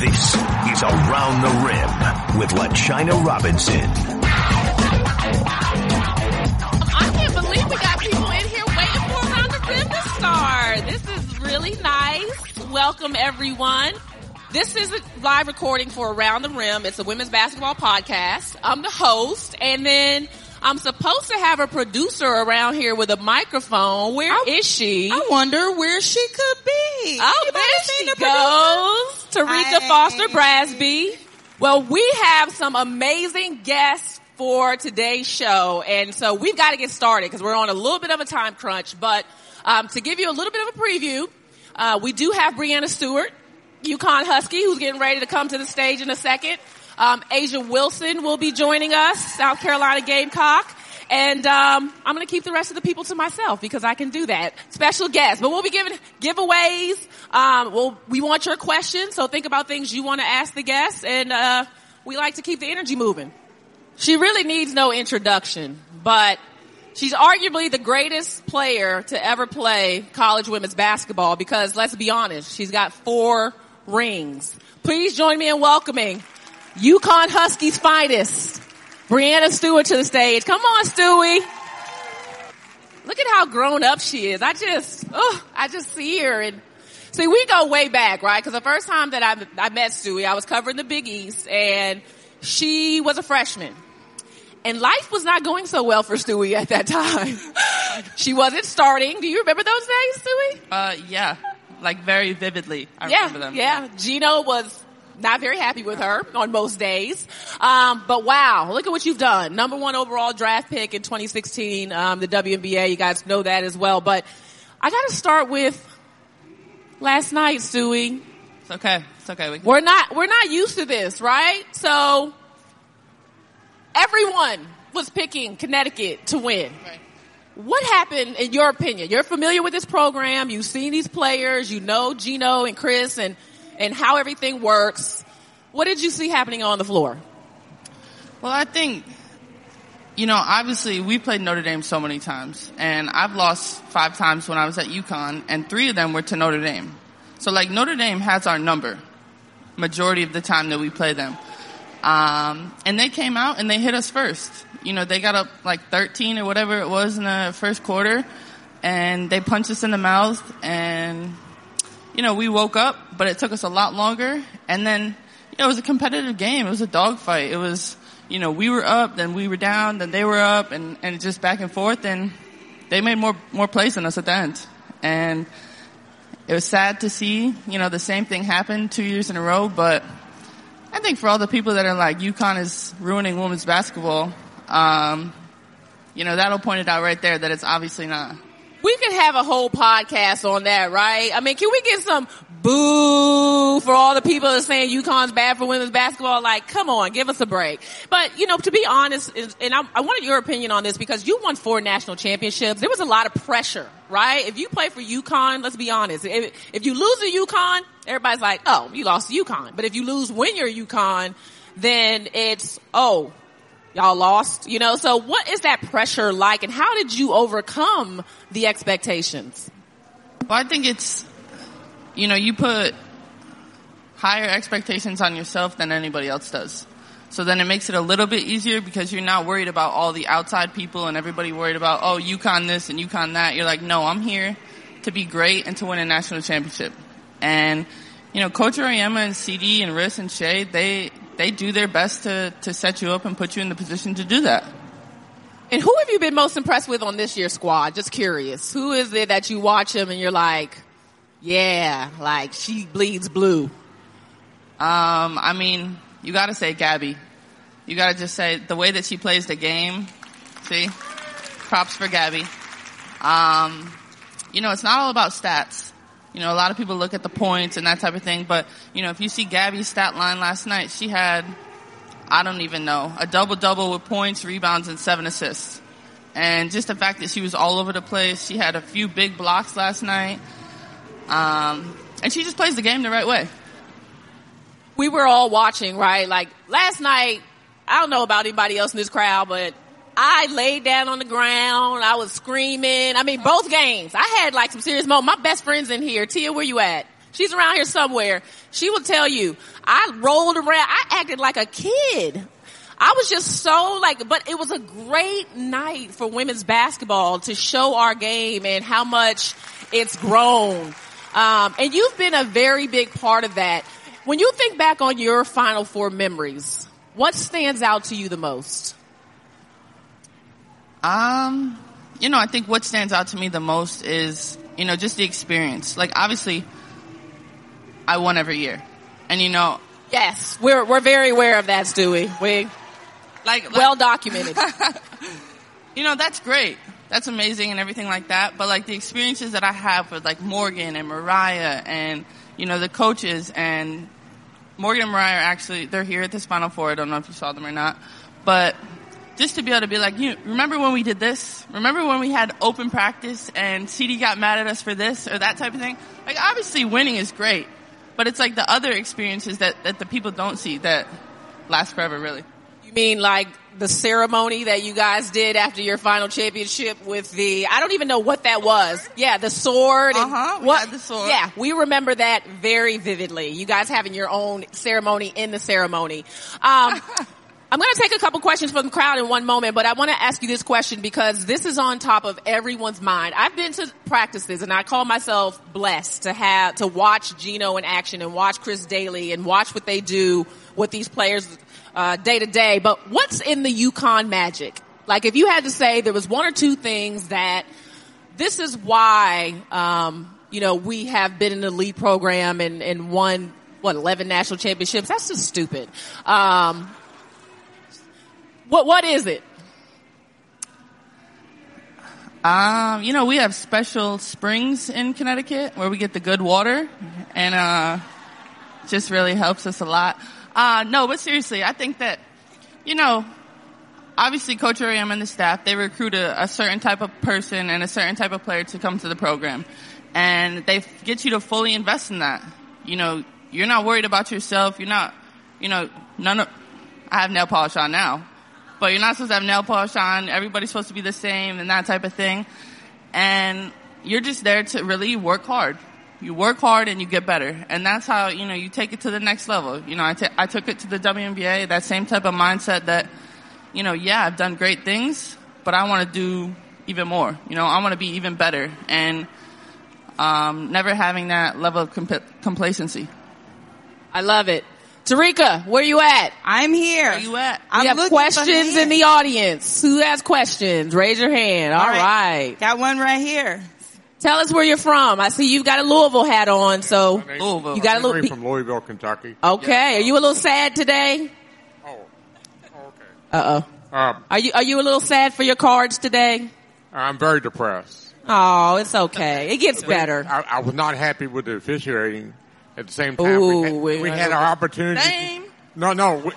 This is Around the Rim with LaChina Robinson. I can't believe we got people in here waiting for Around the Rim to start. This is really nice. Welcome everyone. This is a live recording for Around the Rim. It's a women's basketball podcast. I'm the host and then I'm supposed to have a producer around here with a microphone. Where is she? I wonder where she could be. Oh, Anybody there she the producer? goes. Terrika. Foster Brasby. Well, we have some amazing guests for today's show. And so we've got to get started because we're on a little bit of a time crunch. But um, to give you a little bit of a preview, uh, we do have Breanna Stewart, UConn Husky, who's getting ready to come to the stage in a second. Um, A'ja Wilson will be joining us, South Carolina Gamecock. And um, I'm going to keep the rest of the people to myself because I can do that. Special guests, but we'll be giving giveaways. Um, well, we want your questions, so think about things you want to ask the guests, and uh, we like to keep the energy moving. She really needs no introduction, but she's arguably the greatest player to ever play college women's basketball because let's be honest, she's got four rings. Please join me in welcoming UConn Huskies finest, Breanna Stewart to the stage. Come on, Stewie. Look at how grown up she is. I just, oh, I just see her and see, we go way back, right? Cause the first time that I, I met Stewie, I was covering the Big East and she was a freshman. And life was not going so well for Stewie at that time. she wasn't starting. Do you remember those days, Stewie? Uh, yeah, like very vividly. I yeah, remember them. yeah. Gino was not very happy with her on most days. Um, but wow, look at what you've done. Number one overall draft pick in 2016, um, the WNBA. You guys know that as well. But I got to start with last night, Stewie. It's okay. It's okay. We can- We're not we're not used to this, right? So everyone was picking Connecticut to win. Right. What happened in your opinion? You're familiar with this program. You've seen these players. You know Gino and Chris and and how everything works. What did you see happening on the floor? Well, I think, you know, obviously we played Notre Dame so many times, and I've lost five times when I was at UConn, and three of them were to Notre Dame. So like Notre Dame has our number, majority of the time that we play them. Um, and they came out and they hit us first. You know, they got up like 13 or whatever it was in the first quarter, and they punched us in the mouth, and you know, we woke up, but it took us a lot longer. And then, you know, it was a competitive game. It was a dogfight. It was, you know, we were up, then we were down, then they were up, and, and just back and forth. And they made more, more plays than us at the end. And it was sad to see, you know, the same thing happen two years in a row. But I think for all the people that are like, UConn is ruining women's basketball, um, you know, that'll point it out right there that it's obviously not. We could have a whole podcast on that, right? I mean, can we get some boo for all the people that are saying UConn's bad for women's basketball? Like, come on, give us a break. But, you know, to be honest, and I, I wanted your opinion on this because you won four national championships. There was a lot of pressure, right? If you play for UConn, let's be honest. If, if you lose to UConn, everybody's like, oh, you lost to UConn. But if you lose when you're UConn, then it's, oh, y'all lost, you know? So what is that pressure like and how did you overcome the expectations? Well, I think it's, you know, you put higher expectations on yourself than anybody else does. So then it makes it a little bit easier because you're not worried about all the outside people and everybody worried about, oh, UConn this and UConn that. You're like, no, I'm here to be great and to win a national championship. And, you know, Coach Auriemma and CD and Riss and Shay, they, they do their best to, to set you up and put you in the position to do that. And who have you been most impressed with on this year's squad? Just curious. Who is it that you watch him and you're like, yeah, like she bleeds blue? Um, I mean, you gotta say Gabby. You gotta just say the way that she plays the game. See? Props for Gabby. Um, you know, it's not all about stats. You know, a lot of people look at the points and that type of thing, but you know, if you see Gabby's stat line last night, she had, I don't even know, a double double with points, rebounds, and seven assists. And just the fact that she was all over the place, she had a few big blocks last night. Um, and she just plays the game the right way. We were all watching, right? Like last night, I don't know about anybody else in this crowd, but I laid down on the ground. I was screaming. I mean, both games. I had like some serious moments. My best friend's in here. Tia, where you at? She's around here somewhere. She will tell you, I rolled around, I acted like a kid. I was just so like, but it was a great night for women's basketball to show our game and how much it's grown. Um, and you've been a very big part of that. When you think back on your Final Four memories, what stands out to you the most? Um, you know, I think what stands out to me the most is, you know, just the experience. Like, obviously, I won every year. And, you know, Yes, we're we're very aware of that, Stewie. We like, like well documented. you know, that's great. That's amazing and everything like that. But like the experiences that I have with like Morgan and Mariah and, you know, the coaches and Morgan and Mariah are actually, they're here at this Final Four. I don't know if you saw them or not. But just to be able to be like, you remember when we did this? Remember when we had open practice and CD got mad at us for this or that type of thing? Like obviously winning is great, but it's like the other experiences that, that the people don't see that last forever really. You mean like the ceremony that you guys did after your final championship with the, I don't even know what that was. Yeah, the sword. Uh-huh, what, the sword. Yeah, we remember that very vividly. You guys having your own ceremony in the ceremony. Um, I'm going to take a couple questions from the crowd in one moment, but I want to ask you this question because this is on top of everyone's mind. I've been to practices and I call myself blessed to have, to watch Gino in action and watch Chris Dailey and watch what they do with these players, uh, day to day. But what's in the UConn magic? Like if you had to say there was one or two things that this is why, um, you know, we have been in the lead program and, and won, what, 11 national championships? That's just stupid. Um, what what is it? Um, you know, we have special springs in Connecticut where we get the good water and, uh, just really helps us a lot. Uh, no, but seriously, I think that, you know, obviously Coach Auriemma and the staff, they recruit a, a certain type of person and a certain type of player to come to the program. And they get you to fully invest in that. You know, you're not worried about yourself. You're not, you know, none of, I have nail polish on now, but you're not supposed to have nail polish on. Everybody's supposed to be the same and that type of thing. And you're just there to really work hard. You work hard and you get better. And that's how, you know, you take it to the next level. You know, I, t- I took it to the WNBA, that same type of mindset that, you know, yeah, I've done great things, but I want to do even more. You know, I want to be even better. And, um, never having that level of comp- complacency. I love it. Terrika, where you at? I'm here. Where you at? I'm we have questions in the audience. Who has questions? Raise your hand. All All right. right. Got one right here. Tell us where you're from. I see you've got a Louisville hat on, so Louisville. you got a I'm little. from Louisville, Kentucky. Okay, are you a little sad today? Oh, okay. Uh oh. Um, Are you are you a little sad for your cards today? I'm very depressed. Oh, it's okay. It gets better. I, I was not happy with the officiating. At the same time, Ooh, we had, we- we had our opportunity. Same. No, no. We,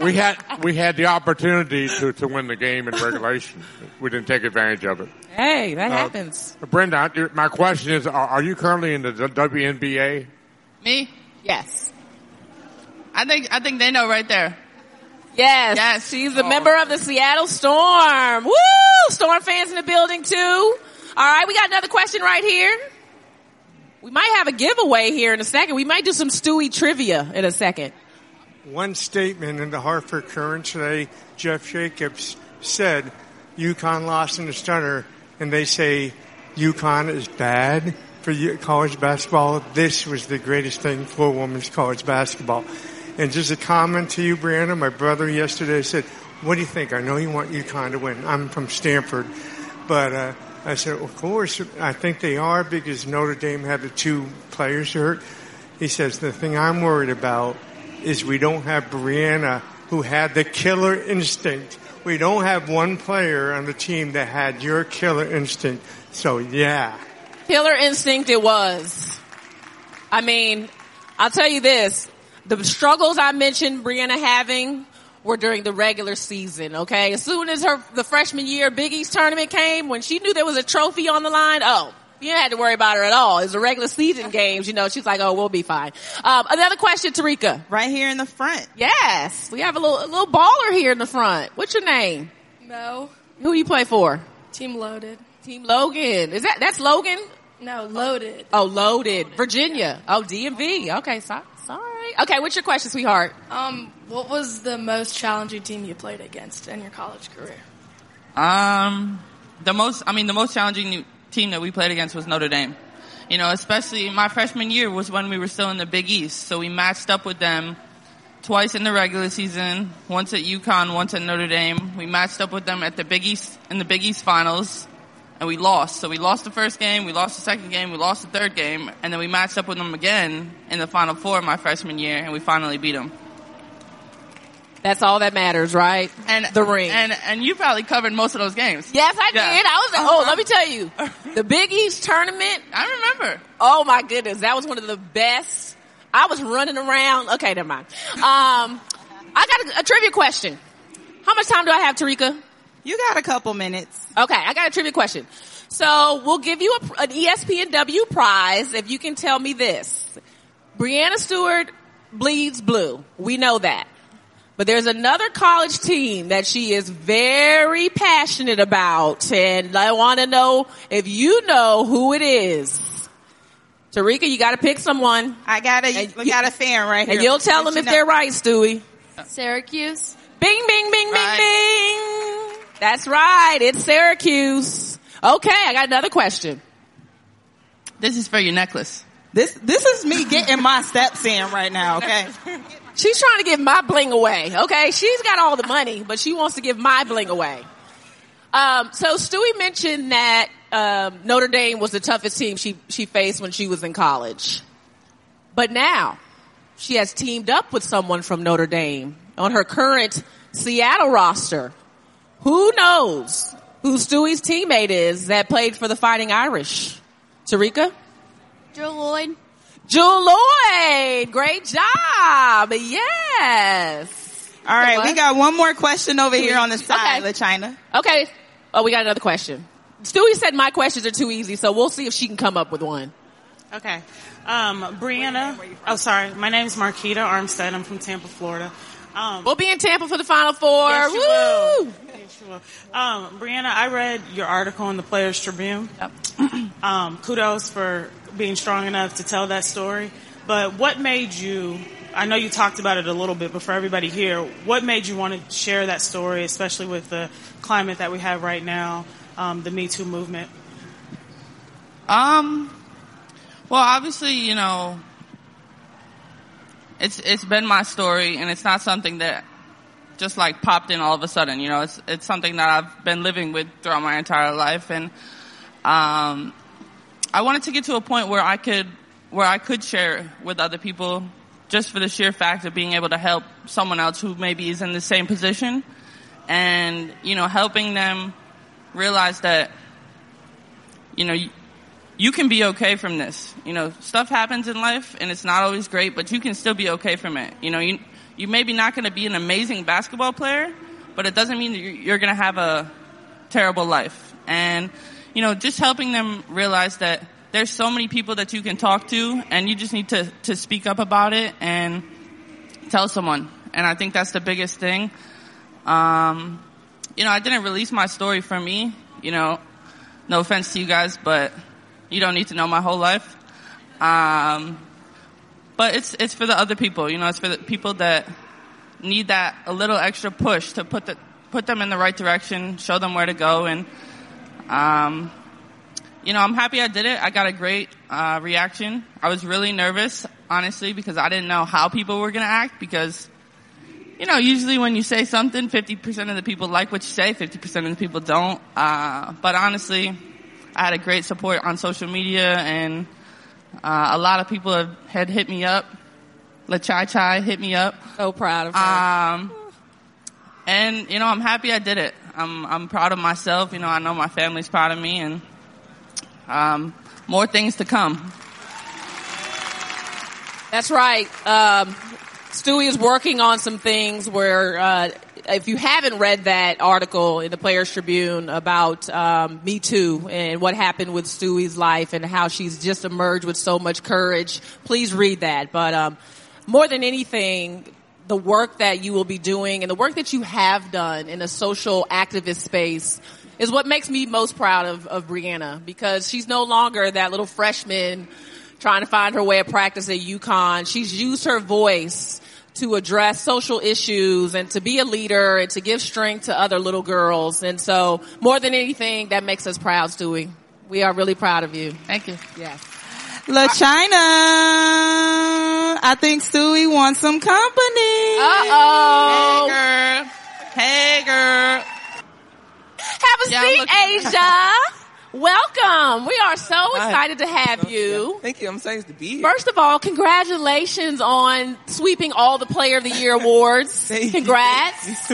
we had we had the opportunity to, to win the game in regulation. We didn't take advantage of it. Hey, that Uh, happens. Brenda, my question is: Are, are you currently in the WNBA? Me? Yes. I think, I think they know right there. Yes. Yes. She's a Oh. member of the Seattle Storm. Woo! Storm fans in the building too. All right, we got another question right here. We might have a giveaway here in a second. We might do some Stewie trivia in a second. One statement in the Hartford Courant today, Jeff Jacobs said, UConn lost in the stunner, and they say UConn is bad for college basketball. This was the greatest thing for women's college basketball. And just a comment to you, Breanna, my brother yesterday said, what do you think? I know you want UConn to win. I'm from Stanford, but, uh, I said, of course, I think they are because Notre Dame had the two players hurt. He says, the thing I'm worried about is we don't have Breanna who had the killer instinct. We don't have one player on the team that had your killer instinct. So yeah. Killer instinct it was. I mean, I'll tell you this. The struggles I mentioned Breanna having were during the regular season, okay? As soon as her, the freshman year Big East tournament came, when she knew there was a trophy on the line, oh, you didn't have to worry about her at all. It's was the regular season games, you know, she's like, oh, we'll be fine. Um, another question, Terrika. Right here in the front. Yes, we have a little, a little baller here in the front. What's your name? No. Who you play for? Team loaded. Team Logan. Is that, that's Logan? No, loaded. Oh, loaded. Virginia. Oh, DMV. Okay, so, sorry. Okay, what's your question, sweetheart? Um, what was the most challenging team you played against in your college career? Um, the most, I mean, the most challenging team that we played against was Notre Dame. You know, especially my freshman year was when we were still in the Big East, so we matched up with them twice in the regular season, once at UConn, once at Notre Dame. We matched up with them at the Big East, in the Big East finals, and we lost. So we lost the first game, we lost the second game, we lost the third game, and then we matched up with them again in the Final Four my freshman year, and we finally beat them. That's all that matters, right? And the ring. And and you probably covered most of those games. Yes, I Yeah. did. I was. Oh, let me tell you, the Big East tournament. I remember. Oh my goodness, that was one of the best. I was running around. Okay, never mind. Um, I got a, a trivia question. How much time do I have, Terrika? You got a couple minutes. Okay, I got a trivia question. So we'll give you a, an ESPNW prize if you can tell me this. Breanna Stewart bleeds blue. We know that. But there's another college team that she is very passionate about and I want to know if you know who it is. Terrika, you gotta pick someone. I got a, we you- got a fan right here. And you'll tell Let them you if they're right, Stewie. Syracuse. Bing, bing, bing, bing, Right. bing. That's right. It's Syracuse. Okay, I got another question. This is for your necklace. This this is me getting my steps in right now. Okay. She's trying to give my bling away. Okay, she's got all the money, but she wants to give my bling away. Um, so Stewie mentioned that um, Notre Dame was the toughest team she she faced when she was in college, but now she has teamed up with someone from Notre Dame on her current Seattle roster. Who knows who Stewie's teammate is that played for the Fighting Irish? Terrika. Joe Lloyd. Jewell Loyd, great job. Yes. All right, What? we got one more question over here on the Okay. side, LaChina. Okay. Oh, we got another question. Stewie said my questions are too easy, so we'll see if she can come up with one. Okay. Um, Breanna. Oh, sorry. My name is Marquita Armstead. I'm from Tampa, Florida. Um, We'll be in Tampa for the Final Four. Yes, you Woo! will. Um, Breanna, I read your article in the Players Tribune. um, kudos for being strong enough to tell that story. But what made you? I know you talked about it a little bit, but for everybody here, what made you want to share that story, especially with the climate that we have right now, um, the Me Too movement? Um, well, obviously, you know, it's it's been my story, and it's not something that just like popped in all of a sudden. You know, it's it's something that I've been living with throughout my entire life, and um, I wanted to get to a point where I could where I could share with other people, just for the sheer fact of being able to help someone else who maybe is in the same position, and you know, helping them realize that you know. You, can be okay from this. You know, stuff happens in life and it's not always great, but you can still be okay from it. You know, you, you maybe not going to be an amazing basketball player, but it doesn't mean you're going to have a terrible life. And, you know, just helping them realize that there's so many people that you can talk to and you just need to, to speak up about it and tell someone. And I think that's the biggest thing. Um, you know, I didn't release my story for me, you know, no offense to you guys, but you don't need to know my whole life. Um, but it's it's for the other people, you know. It's for the people that need that a little extra push to put the put them in the right direction, show them where to go, and um, you know, I'm happy I did it. I got a great uh, reaction. I was really nervous, honestly, because I didn't know how people were gonna act. Because you know, usually when you say something, 50% of the people like what you say, 50% of the people don't. Uh, but honestly, I had a great support on social media and uh, a lot of people have, had hit me up. La Chai Chai hit me up. So proud of her. Um, and you know, I'm happy I did it. I'm I'm proud of myself. You know, I know my family's proud of me, and um, more things to come. That's right. Um, Stewie is working on some things where, uh, if you haven't read that article in the Players Tribune about um, Me Too and what happened with Stewie's life and how she's just emerged with so much courage, please read that. But um, more than anything, the work that you will be doing and the work that you have done in a social activist space is what makes me most proud of, of Breanna because she's no longer that little freshman trying to find her way of practice at UConn. She's used her voice to address social issues and to be a leader and to give strength to other little girls. And so more than anything, that makes us proud, Stewie. We are really proud of you. Thank you. Yes. LaChina. I think Stewie wants some company. Uh-oh. Hey girl. Hey girl. Have a Yeah, I'm seat, looking- A'ja. Welcome. We are so excited to have you. Thank you. I'm excited to be here. First of all, congratulations on sweeping all the Player of the Year awards. Thank you. Congrats.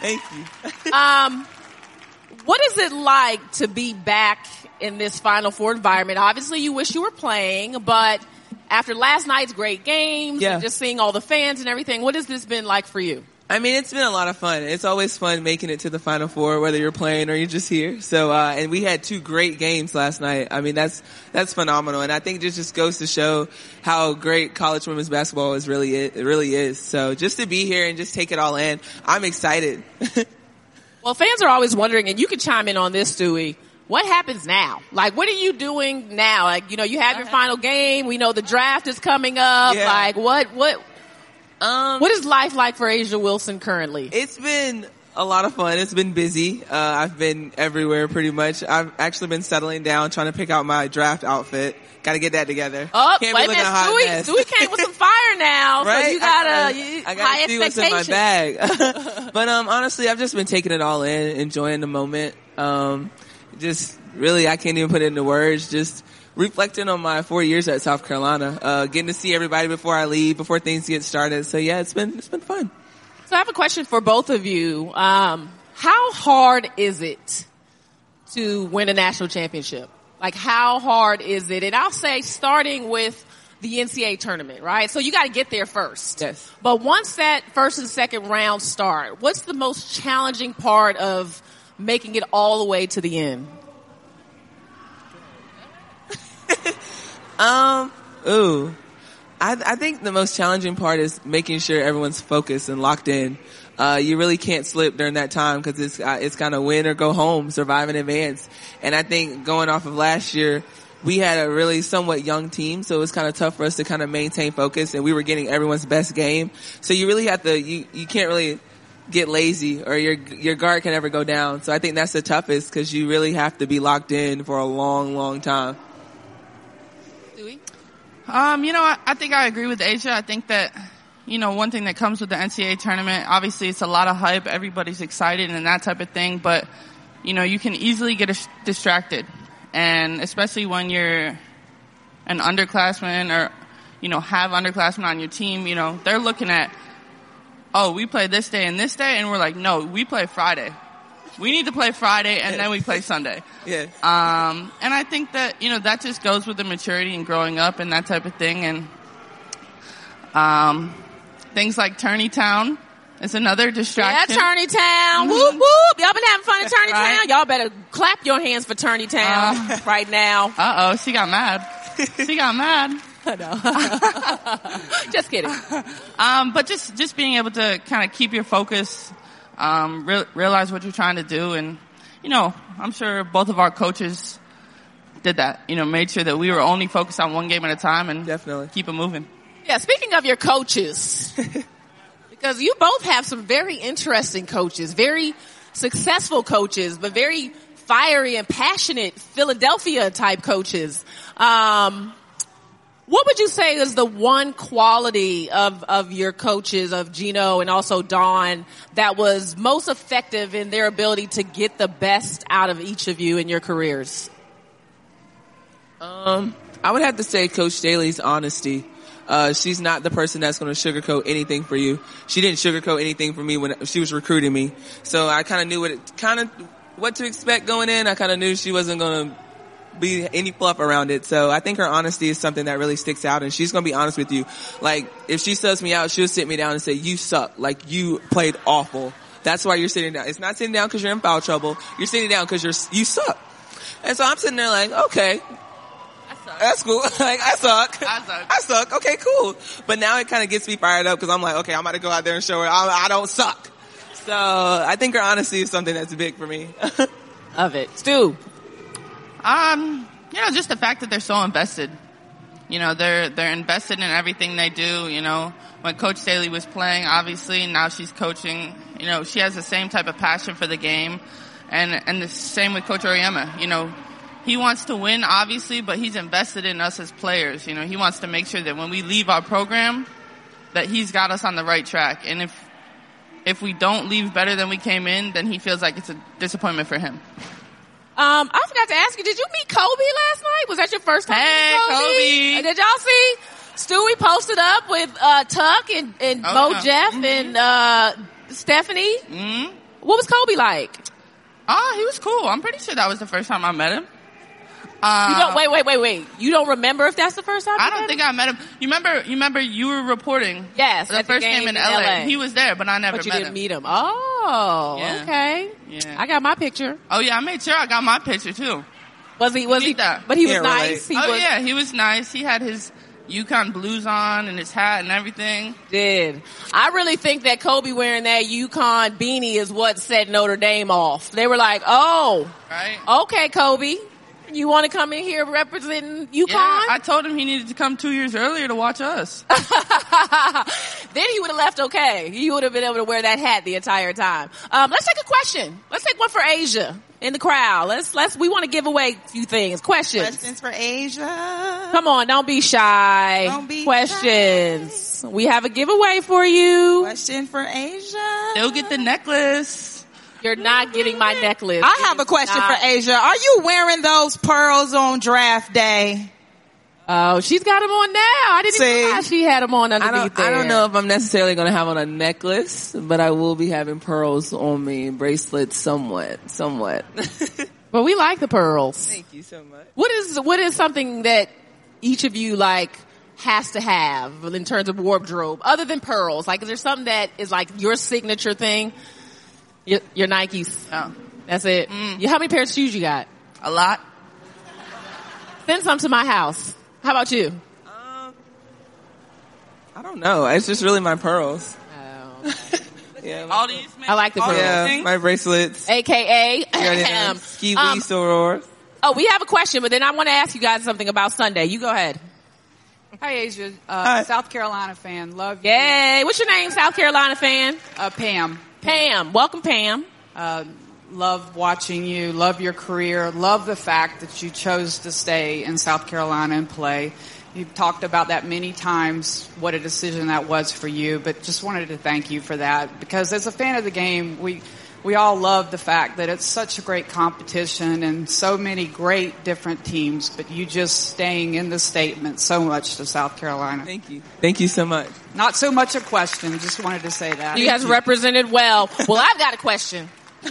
Thank you. Um, what is it like to be back in this Final Four environment? Obviously, you wish you were playing, but after last night's great games, Yeah. and just seeing all the fans and everything, what has this been like for you? I mean, it's been a lot of fun. It's always fun making it to the Final Four, whether you're playing or you're just here. So, uh, and we had two great games last night. I mean, that's, that's phenomenal. And I think this just goes to show how great college women's basketball is really, it really is. So just to be here and just take it all in, I'm excited. Well, fans are always wondering, and you can chime in on this, Stewie. What happens now? Like, what are you doing now? Like, you know, you have your final game. We know the draft is coming up. Yeah. Like, what, what, Um, what is life like for A'ja Wilson currently? It's been a lot of fun. It's been busy. Uh, I've been everywhere pretty much. I've actually been settling down, trying to pick out my draft outfit. Got to get that together. Oh, Can't wait be looking a hot Stewie, mess. Stewie came with some fire now. right? So you gotta, I gotta, I gotta high see what's in my bag. but um, honestly, I've just been taking it all in, enjoying the moment. Um, just really, I can't even put it into words. Just reflecting on my four years at South Carolina, uh, getting to see everybody before I leave, before things get started. So yeah, it's been it's been fun. So I have a question for both of you. Um, how hard is it to win a national championship? Like how hard is it? And I'll say starting with the NCAA tournament, right? So you got to get there first. Yes. But once that first and second round start, what's the most challenging part of making it all the way to the end? Um, ooh. I, I think the most challenging part is making sure everyone's focused and locked in. Uh, you really can't slip during that time because it's, uh, it's kind of win or go home, survive in advance. And I think going off of last year, we had a really somewhat young team, so it was kind of tough for us to kind of maintain focus and we were getting everyone's best game. So you really have to, you, you can't really get lazy or your, your guard can never go down. So I think that's the toughest because you really have to be locked in for a long, long time. Um, you know, I, I think I agree with A'ja. I think that, you know, one thing that comes with the NCAA tournament, obviously it's a lot of hype. Everybody's excited and that type of thing, but, you know, you can easily get distracted. And especially when you're an underclassman or, you know, have underclassmen on your team, you know, they're looking at, oh, we play this day and this day, and we're like, no, we play Friday. We need to play Friday and then we play Sunday. Yeah. Um, and I think that, you know, that just goes with the maturity and growing up and that type of thing. And, um, things like Tourney Town is another Yeah, distraction. Tourney Town. Mhm. Whoop whoop. Y'all been having fun in Tourney Right. Town. Y'all better clap your hands for Tourney Town Uh. right now. Uh oh, she got mad. she got mad. no. Just kidding. Um, but just, just being able to kind of keep your focus, um, re- realize what you're trying to do. And, you know, I'm sure both of our coaches did that, you know, made sure that we were only focused on one game at a time and Definitely. keep it moving. Yeah, speaking of your coaches, because you both have some very interesting coaches, very successful coaches, but very fiery and passionate Philadelphia type coaches. Um, what would you say is the one quality of, of your coaches, of Gino and also Dawn, that was most effective in their ability to get the best out of each of you in your careers? Um, I would have to say Coach Staley's honesty. Uh, she's not the person that's going to sugarcoat anything for you. She didn't sugarcoat anything for me when she was recruiting me. So I kind of knew what kind of what to expect going in. I kind of knew she wasn't going to be any fluff around it. So I think her honesty is something that really sticks out and she's going to be honest with you. Like if she subs me out, she'll sit me down and say, you suck. Like you played awful. That's why you're sitting down. It's not sitting down because you're in foul trouble. You're sitting down because you're, you suck. And so I'm sitting there like, okay, that's cool. like I suck. I suck. I suck. Okay, cool. But now it kind of gets me fired up because I'm like, okay, I'm about to go out there and show her I, I don't suck. So I think her honesty is something that's big for me. of it. Stu. Um, you know, just the fact that they're so invested. You know, they're they're invested in everything they do. You know, when Coach Staley was playing, obviously now she's coaching. You know, she has the same type of passion for the game, and and the same with Coach Auriemma. You know, he wants to win, obviously, but he's invested in us as players. You know, he wants to make sure that when we leave our program, that he's got us on the right track. And if if we don't leave better than we came in, then he feels like it's a disappointment for him. Um, I forgot to ask you, did you meet Kobe last night? Was that your first time Hey, Kobe? Kobe. Did y'all see? Stewie posted up with, uh, Tuck and, and Oh, Mo yeah. Jeff and, uh, Stephanie. Mm-hmm. What was Kobe like? Oh, he was cool. I'm pretty sure that was the first time I met him. Uh, You don't, wait, wait, wait, wait. You don't remember if that's the first time? I don't met think him? I met him. You remember? You remember you were reporting? Yes, the at the first game game, in, in LA. LA. He was there, but I never But you didn't him. meet him. Oh, Yeah. okay. Yeah. I got my picture. Oh yeah, I made sure I got my picture too. Was he, was he, Need that. but he was Yeah, nice. He oh was, yeah, he was nice. He had his UConn blues on and his hat and everything. did. I really think that Kobe wearing that UConn beanie is what set Notre Dame off. They were like, oh, Right? okay, Kobe, you want to come in here representing Yeah, I told him he needed to come two years earlier to watch us. then he would have left okay. He would have been able to wear that hat the entire time. Um, let's take a question. Let's take one for A'ja in the crowd. Let's, let's, we want to give away a few things. Questions. Questions for A'ja. Come on, don't be shy. Don't be Questions. We have a giveaway for you. Question for A'ja. They'll get the necklace. You're not getting my necklace. I have a question Not- for A'ja. Are you wearing those pearls on draft day? Oh, she's got them on now. I didn't See? even realize she had them on I underneath don't, I don't know if I'm necessarily going to have on a necklace, but I will be having pearls on me, bracelets somewhat, somewhat. But we like the pearls. Thank you so much. What is what is something that each of you like has to have in terms of wardrobe other than pearls? Like, is there something that is like your signature thing? Your, your Nikes. Oh, That's it. You- How many pairs of shoes you got? a lot. Send some to my house. How about you? Um, I don't know. It's just really my pearls. Oh. Yeah. All these. I like the pearls. yeah, my bracelets. AKA. Um, Ski um, wee oh, we have a question, but then I want to ask you guys something about Sunday. You go ahead. Hi, A'ja. Uh, Hi. South Carolina fan. Love you. Yay. What's your name, South Carolina fan? Uh, Pam. Pam. Welcome, Pam. Uh, love watching you. Love your career. Love the fact that you chose to stay in South Carolina and play. You've talked about that many times, what a decision that was for you, but just wanted to thank you for that because as a fan of the game, we, we all love the fact that it's such a great competition and so many great different teams, but you just staying in the statement so much to South Carolina. Thank you. Thank you so much. Not so much a question, just wanted to say that. You guys represented well. Well, I've got a question.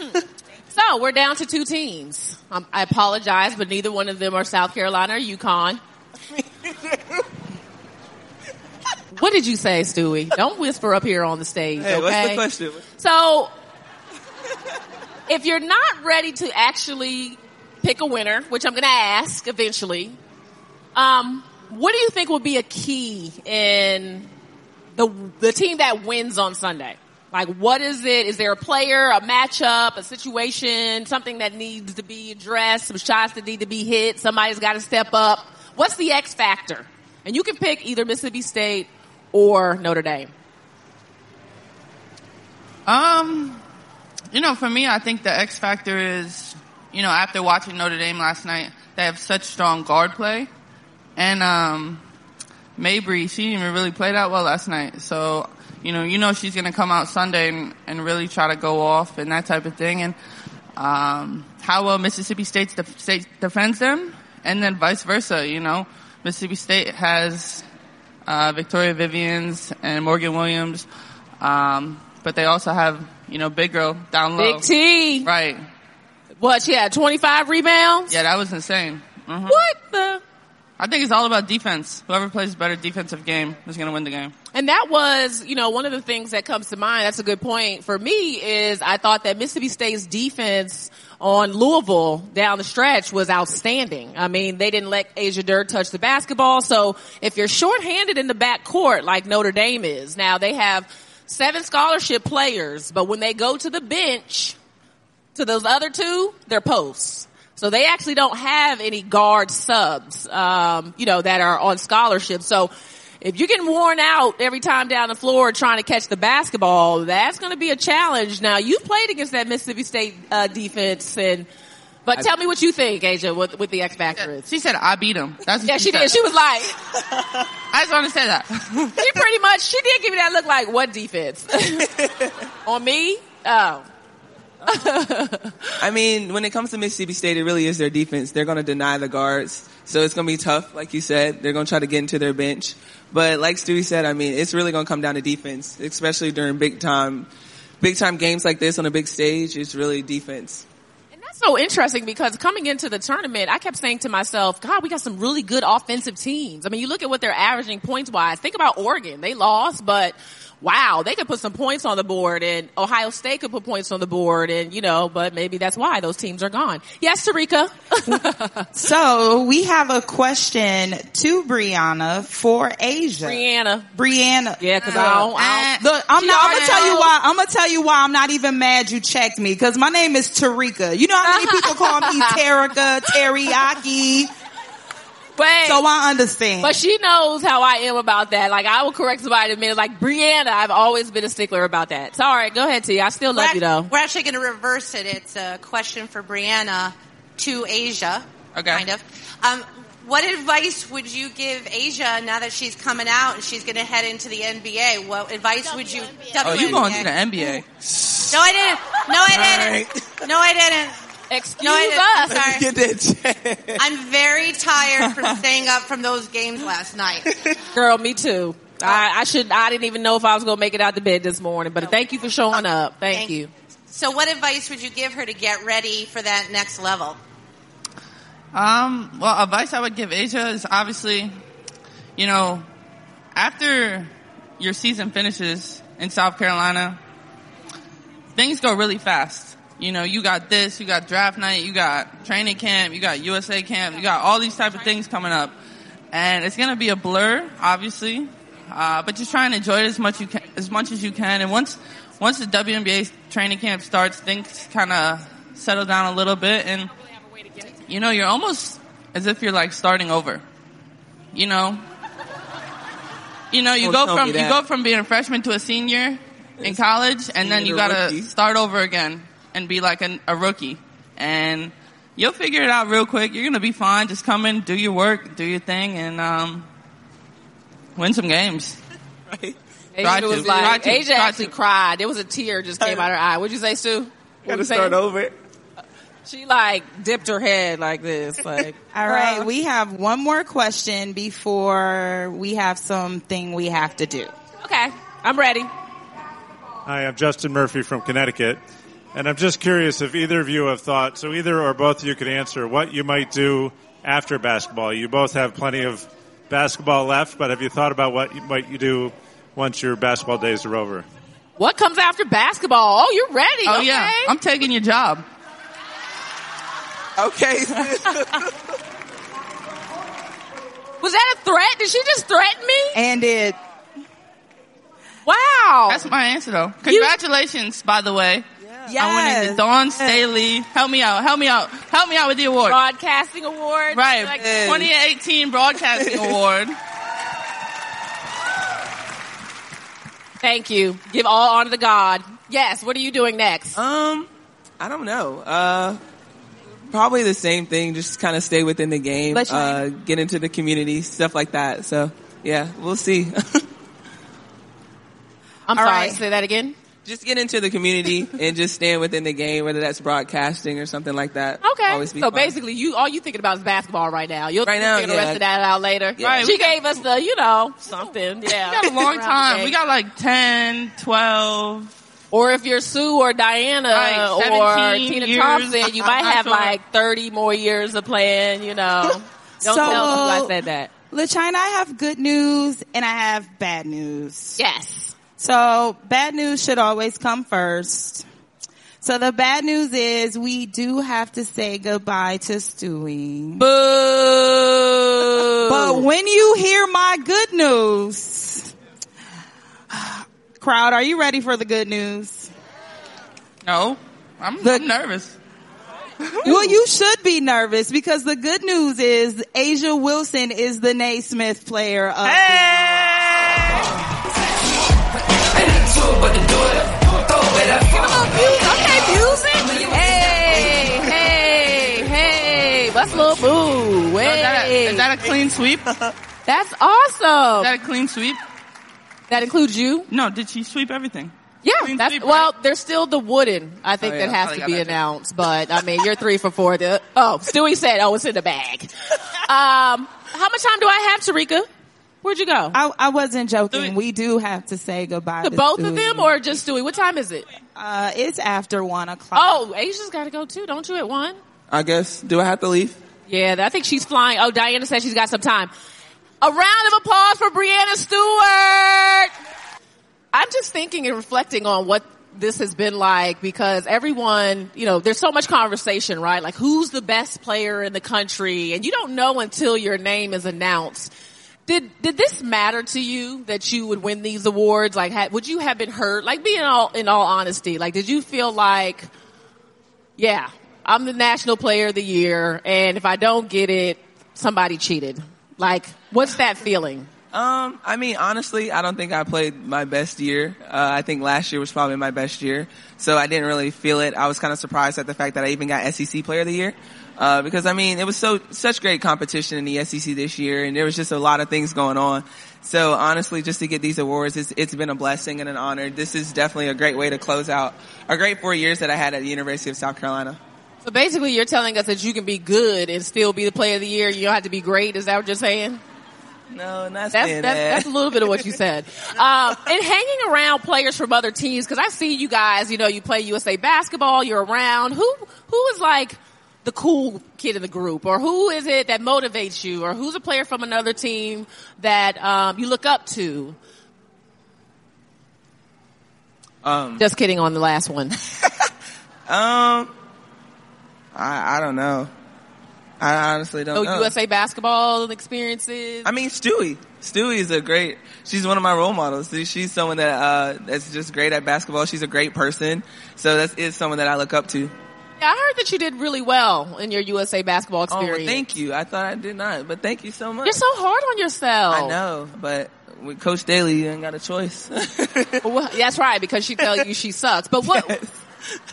so we're down to two teams. Um, I apologize, but neither one of them are South Carolina or UConn. what did you say, Stewie? Don't whisper up here on the stage. Hey, okay? what's the question? So, if you're not ready to actually pick a winner, which I'm going to ask eventually, um, what do you think will be a key in the the team that wins on Sunday? Like, what is it? Is there a player, a matchup, a situation, something that needs to be addressed, some shots that need to be hit, somebody's got to step up? What's the X factor? And you can pick either Mississippi State or Notre Dame. Um, you know, for me, I think the X factor is, you know, after watching Notre Dame last night, they have such strong guard play, and um, Mabrey, she didn't even really play that well last night. So, you know, you know she's gonna come out Sunday and, and really try to go off and that type of thing, and um, how well Mississippi State's def- State defends them, and then vice versa. You know, Mississippi State has uh, Victoria Vivians and Morgan Williams. Um, but they also have, you know, Big Girl down low. Big T. Right. What, she had 25 rebounds? Yeah, that was insane. Mhm. What the? I think it's all about defense. Whoever plays a better defensive game is going to win the game. And that was, you know, one of the things that comes to mind. That's a good point for me is I thought that Mississippi State's defense on Louisville down the stretch was outstanding. I mean, they didn't let Asia Durr touch the basketball. So if you're shorthanded in the back court like Notre Dame is, now they have seven scholarship players, but when they go to the bench, to those other two, they're posts. So they actually don't have any guard subs, um, you know, that are on scholarship. So if you're getting worn out every time down the floor trying to catch the basketball, that's going to be a challenge. Now you've played against that Mississippi State uh, defense, and but tell me what you think, A'ja, what, what the X factor is. She said I beat him. That's what Yeah, she said. did. She was like, I just want to say that. she pretty much, she did give me that look like, what defense? on me? Oh. I mean, when it comes to Mississippi State, it really is their defense. They're going to deny the guards. So it's going to be tough, like you said. They're going to try to get into their bench. But like Stewie said, I mean, it's really going to come down to defense, especially during big time, big time games like this on a big stage. It's really defense. So interesting because coming into the tournament, I kept saying to myself, God, we got some really good offensive teams. I mean, you look at what they're averaging points wise. Think about Oregon. They lost, but wow, they could put some points on the board and Ohio State could put points on the board and, you know, but maybe that's why those teams are gone. Yes, Terrika. So we have a question to Brianna for A'ja. Brianna. Brianna. Yeah, cause I don't, I don't uh, Look, I'm not. I'm gonna tell you why. I'm gonna tell you why I'm not even mad you checked me because my name is Terrika. You know how many people call me Tarika, Teriyaki. But, So I understand. but she knows how I am about that. Like I will correct somebody in a minute. Like Brianna, I've always been a stickler about that. So all right, go ahead, T. I still love we're, you though. We're actually going to reverse it. It's a question for Brianna to A'ja. Okay. Kind of. Um, what advice would you give A'ja now that she's coming out and she's going to head into the NBA? What advice would you? Oh, you going to the NBA? No, I didn't. No, I didn't. No, I didn't. Excuse No, I us. didn't. Sorry. Get that check. I'm very tired from staying up from those games last night. Girl, me too. I, I should. I didn't even know if I was going to make it out to bed this morning. But thank you for showing up. Thank, Thank- you. So, what advice would you give her to get ready for that next level? Um, well, advice I would give A'ja is obviously, you know, after your season finishes in South Carolina, things go really fast. You know, you got this, you got draft night, you got training camp, you got USA camp, you got all these type of things coming up. And it's gonna be a blur, obviously. Uh, but just try and enjoy it as much you can, as much as you can. And once, once the WNBA training camp starts, things kind of settle down a little bit and you know, you're almost as if you're like starting over. You know? You know, you Don't go from you go from being a freshman to a senior in college and then you gotta rookie. start over again and be like an, a rookie. And you'll figure it out real quick. You're gonna be fine. Just come in, do your work, do your thing, and um, win some games. Right? A'ja Try to. was like, to. A'ja actually to. cried. There was a tear just came out her eye. What'd you say, Sue? Gotta start saying? over. She like dipped her head like this. Like, All right, we have one more question before we have something we have to do. okay, I'm ready. Hi, I'm Justin Murphy from Connecticut. And I'm just curious if either of you have thought, so either or both of you could answer what you might do after basketball. You both have plenty of basketball left, but have you thought about what you, what you do once your basketball days are over? What comes after basketball? Oh, you're ready. Oh okay. yeah, I'm taking your job. Okay. Was that a threat? Did she just threaten me? And it, Wow. That's my answer though. Congratulations, by the way. I winning yes. the Dawn Staley. Help me out. Help me out. Help me out with the award. Broadcasting award. Right. Like, 2018 Broadcasting Award. Thank you. Give all honor to God. Yes. What are you doing next? Um, I don't know. Uh, probably the same thing. Just kind of stay within the game. Uh, get into the community, stuff like that. So yeah, we'll see. I'm All sorry. right. Say that again. Just get into the community and just stand within the game, whether that's broadcasting or something like that. Okay. Always be so fun. basically, you all you thinking about is basketball right now. You'll Right now, figure the rest of that out later. Yeah. Right, She we got- gave us the, you know, something. Yeah. We got a long time. We got like 10, 12. Or if you're Sue or Diana Right, or Tina years. Thompson, you might have sure. like 30 more years of playing, you know. Don't So- tell us who I said that. LaChina, I have good news and I have bad news. Yes. So bad news should always come first. So the bad news is we do have to say goodbye to Stewie. Boo! But when you hear my good news, crowd, are you ready for the good news? No. I'm, I'm nervous. well, you should be nervous because the good news is A'ja Wilson is the Naismith player of. Hey. What's little boo? Is that, a, Hey. is that a clean sweep? That's awesome. Is that a clean sweep? That includes you? No, did she sweep everything? Yeah, Clean that's, sweep, well, there's still the wooden. I think Oh, that has to be announced, but I mean, you're three for four. The, oh, Stewie said, oh, it's in the bag. Um, how much time do I have, Terrika? Where'd you go? I, I wasn't joking. We do have to say goodbye The to both of them or just Stewie? What time is it? Uh, it's after one o'clock. Oh, A'ja's gotta go too, don't you, at one? I guess. Do I have to leave? Yeah, I think she's flying. Oh, Diana said she's got some time. A round of applause for Breanna Stewart. I'm just thinking and reflecting on what this has been like because everyone, you know, there's so much conversation, right? Like who's the best player in the country? And you don't know until your name is announced. Did, did this matter to you that you would win these awards? Like, had, would you have been hurt? Like, being all, in all honesty, like, did you feel like, yeah, I'm the national player of the year, and if I don't get it, somebody cheated. Like, what's that feeling? Um, I mean, honestly, I don't think I played my best year. Uh, I think last year was probably my best year, so I didn't really feel it. I was kind of surprised at the fact that I even got SEC Player of the Year, uh, because I mean, it was so such great competition in the SEC this year, and there was just a lot of things going on. So honestly, just to get these awards, it's, it's been a blessing and an honor. This is definitely a great way to close out a great four years that I had at the University of South Carolina. So basically, you're telling us that you can be good and still be the player of the year. You don't have to be great. Is that what you're saying? No, not That's that's, that. that's a little bit of what you said. Um, and hanging around players from other teams because I see you guys. You know, you play USA basketball. You're around. Who who is like the cool kid in the group, or who is it that motivates you, or who's a player from another team that um, you look up to? Um, Just kidding on the last one. um, I I don't know. I honestly don't So know. USA basketball experiences. I mean, Stewie. Stewie is a great. She's one of my role models. She- She's someone that uh that's just great at basketball. She's a great person. So that is someone that I look up to. Yeah, I heard that you did really well in your USA basketball Oh, experience. well, thank you. I thought I did not, but thank you so much. You're so hard on yourself. I know, but with Coach Staley, you ain't got a choice. Well, that's right, because she tells you she sucks. But what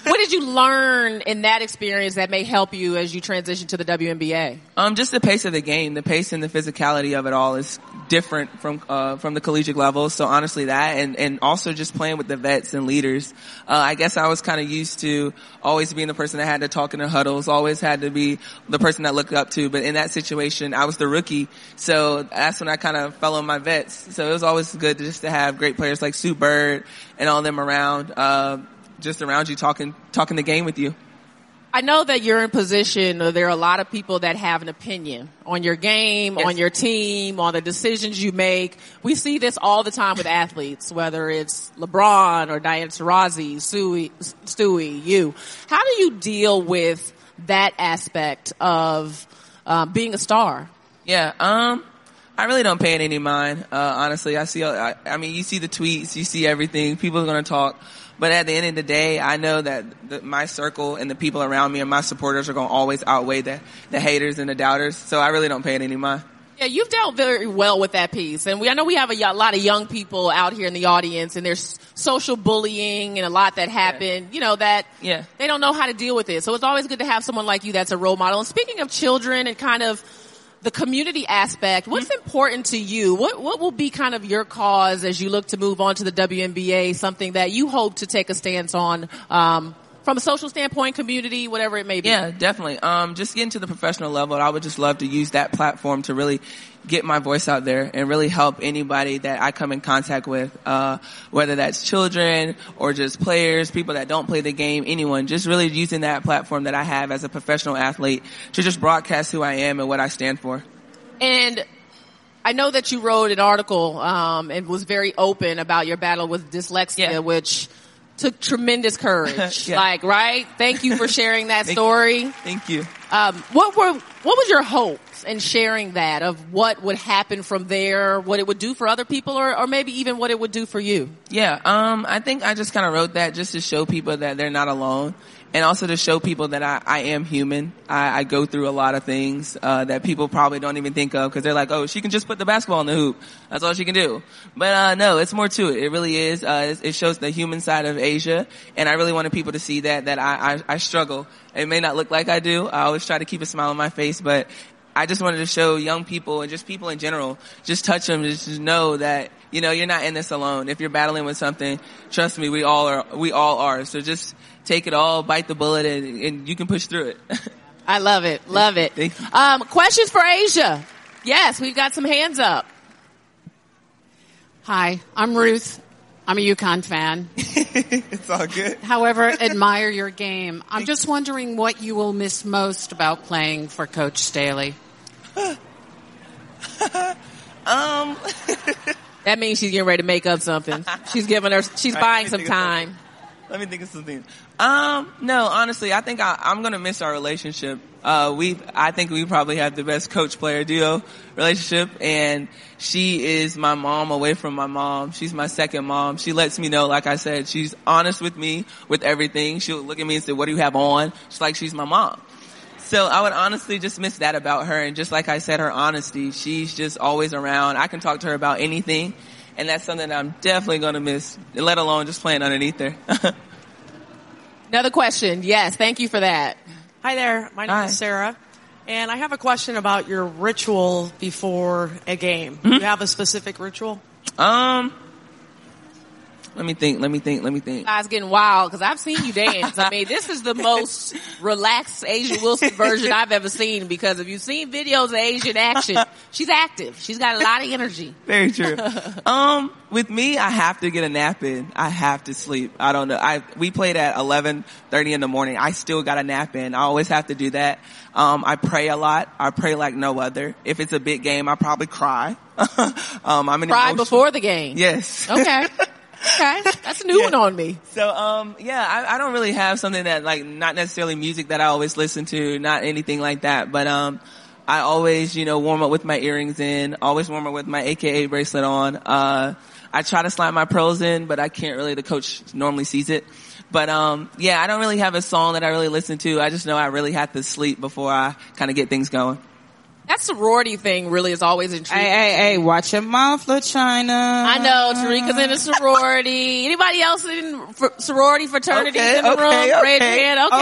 what did you learn in that experience that may help you as you transition to the WNBA? Um, just the pace of the game, the pace and the physicality of it all is different from uh, from the collegiate level. So honestly, that and and also just playing with the vets and leaders. Uh, I guess I was kind of used to always being the person that had to talk in the huddles, always had to be the person that looked up to. But in that situation, I was the rookie, so that's when I kind of fell on my vets. So it was always good just to have great players like Sue Bird and all them around. Uh, just around you talking talking the game with you. I know that you're in position, or there are a lot of people that have an opinion on your game, on your team, on the decisions you make. We see this all the time with athletes, whether it's LeBron or Diana Taurasi, Stewie, Stewie, you. How do you deal with that aspect of um, being a star? Yeah, um, I really don't pay it any mind. Uh, honestly, I see. I, I mean, you see the tweets, you see everything. People are going to talk, but at the end of the day, I know that the, my circle and the people around me and my supporters are going to always outweigh the the haters and the doubters. So I really don't pay it any mind. Yeah, you've dealt very well with that piece, and we I know we have a lot of young people out here in the audience, and there's social bullying and a lot that happen. You know that Yeah. they don't know how to deal with it. So it's always good to have someone like you that's a role model. And speaking of children and kind of the community aspect, what's important to you? What what will be kind of your cause as you look to move on to the WNBA? Something that you hope to take a stance on um, from a social standpoint, community, whatever it may be. Yeah, definitely. Um, just getting to the professional level, I would just love to use that platform to really get my voice out there and really help anybody that I come in contact with, uh, whether that's children or just players, people that don't play the game, anyone, just really using that platform that I have as a professional athlete to just broadcast who I am and what I stand for. And I know that you wrote an article um, and was very open about your battle with dyslexia, which took tremendous courage. Yeah. Like, right? Thank you for sharing that Thank- story. Thank you. Um, what were what was your hopes in sharing that of what would happen from there, what it would do for other people, or, or maybe even what it would do for you? Yeah, um, I think I just kind of wrote that just to show people that they're not alone, and also to show people that I, I am human. I, I go through a lot of things uh, that people probably don't even think of because they're like, "Oh, she can just put the basketball in the hoop. That's all she can do." But uh, no, it's more to it. It really is. Uh, it, shows the human side of A'ja, and I really wanted people to see that that I, I, I struggle. It may not look like I do. I always try to keep a smile on my face, but I just wanted to show young people and just people in general, just touch them, just know that, you know, you're not in this alone. If you're battling with something, trust me, we all are, we all are. So just take it all, bite the bullet and, and you can push through it. I love it. Love it. Um, questions for A'ja? Yes, we've got some hands up. Hi, I'm Ruth. I'm a UConn fan. it's all good. However, admire your game. I'm just wondering what you will miss most about playing for Coach Staley. um, that means she's getting ready to make up something. She's giving her, she's Right, buying some me think of time. Let me think of something. Um, no, honestly, I think I, I'm gonna miss our relationship. Uh, we, I think we probably have the best coach player duo relationship and she is my mom away from my mom. She's my second mom. She lets me know, like I said, she's honest with me with everything. She'll look at me and say, what do you have on? She's like, she's my mom. So I would honestly just miss that about her. And just like I said, her honesty, she's just always around. I can talk to her about anything. And that's something that I'm definitely going to miss, let alone just playing underneath her. Another question. Yes, thank you for that. Hi there. My name Hi. is Sarah. And I have a question about your ritual before a game. Mm-hmm. Do you have a specific ritual? um, let me think, let me think, let me think. Guys getting wild because I've seen you dance. I mean, this is the most relaxed A'ja Wilson version I've ever seen because if you've seen videos of Asian action, she's active. She's got a lot of energy. Very true. um, with me, I have to get a nap in. I have to sleep. I don't know. I we played at eleven thirty in the morning. I still got a nap in. I always have to do that. Um, I pray a lot. I pray like no other. If it's a big game, I probably cry. um, I'm an Cry emotional- before the game. Yes. Okay. Okay. That's a new one on me. So, um, yeah, I, I don't really have something that like not necessarily music that I always listen to, not anything like that, but um, I always, you know, warm up with my earrings in, always warm up with my AKA bracelet on. Uh, I try to slide my pearls in, but I can't really. The coach normally sees it. But um, yeah, I don't really have a song that I really listen to. I just know I really have to sleep before I kind of get things going. That sorority thing really is always intriguing. Hey, hey, hey, watch your mouth, LaChina. I know Terrika's in a sorority. Anybody else in fr- sorority fraternities Okay, in the okay, room? Raise your okay, hand. Okay.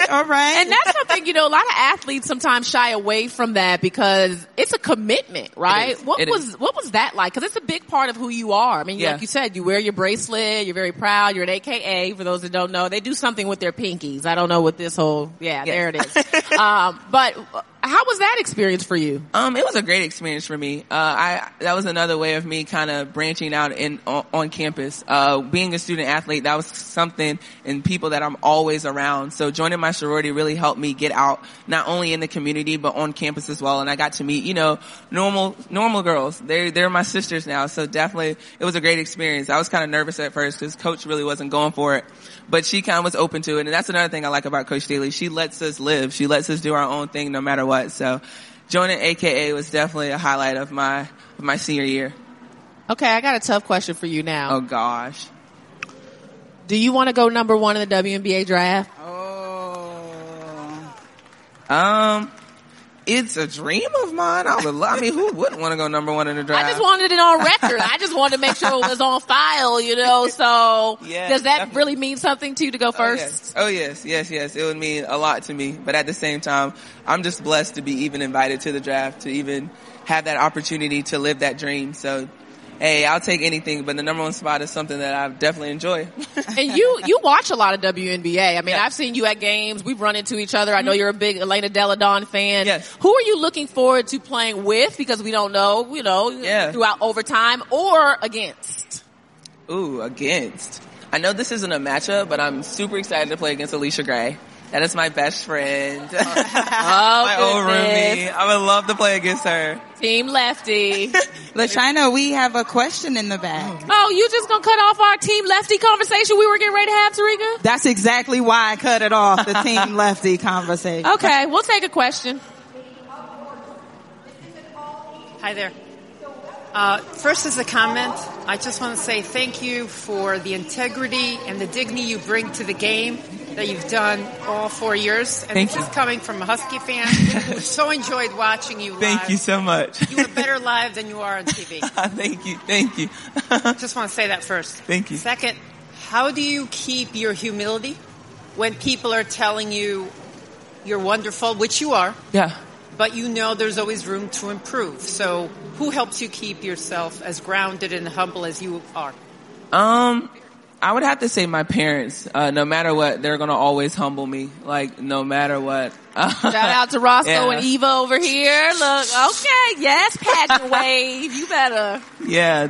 okay, all right. And that's something you know. A lot of athletes sometimes shy away from that because it's a commitment, right? What It was is. what was that like? Because it's a big part of who you are. I mean, Yeah. like you said, you wear your bracelet. You're very proud. You're an AKA. For those that don't know, they do something with their pinkies. I don't know what this whole. Yeah, there it is. um, but how was that experience for you? Um, it was a great experience for me. Uh, I that was another way of me kind of branching out in on, on campus. Uh, being a student athlete, that was something and people that I'm always around. So joining my sorority really helped me get out, not only in the community but on campus as well. And I got to meet, you know, normal normal girls. They're they're my sisters now. So definitely, it was a great experience. I was kind of nervous at first because coach really wasn't going for it, but she kind of was open to it. And that's another thing I like about Coach Staley. She lets us live. She lets us do our own thing no matter what. So joining AKA was definitely a highlight of my of my senior year. Okay, I got a tough question for you now. Oh gosh. Do you want to go number one in the WNBA draft? Oh. Um, it's a dream of mine. I would. Love, I mean, who wouldn't want to go number one in the draft? I just wanted it on record. I just wanted to make sure it was on file, you know. So Yeah, does that definitely. really mean something to you to go Oh first? yes. oh yes, yes, yes. It would mean a lot to me. But at the same time, I'm just blessed to be even invited to the draft, to even have that opportunity to live that dream. So, hey, I'll take anything. But the number one spot is something that I definitely enjoy. and you you watch a lot of WNBA. I mean, I've seen you at games. We've run into each other. I know mm-hmm. you're a big Elena Delle Donne fan. Yes. Who are you looking forward to playing with? Because we don't know, you know, Yeah. throughout overtime or against. Ooh, against. I know this isn't a matchup, but I'm super excited to play against Allisha Gray. That is my best friend. Oh, my old goodness. roomie. I would love to play against her. Team Lefty. LaChina, we have a question in the back. Oh, you just gonna cut off our Team Lefty conversation we were getting ready to have, Terrika? That's exactly why I cut it off, the team lefty conversation. Okay, we'll take a question. Hi there. Uh, first, is a comment, I just want to say thank you for the integrity and the dignity you bring to the game that you've done all four years. And Thank this you. is coming from a Husky fan who so enjoyed watching you live. Thank you so much. You are better live than you are on TV. Thank you. Thank you. just want to say that first. Thank you. Second, how do you keep your humility when people are telling you you're wonderful, which you are, Yeah. but you know there's always room to improve? So who helps you keep yourself as grounded and humble as you are? Um, I would have to say my parents. Uh, no matter what, they're gonna always humble me. Like no matter what. Shout out to Roscoe Yeah. and Eva over here. Look, okay, yes, pageant wave. You better. Yeah,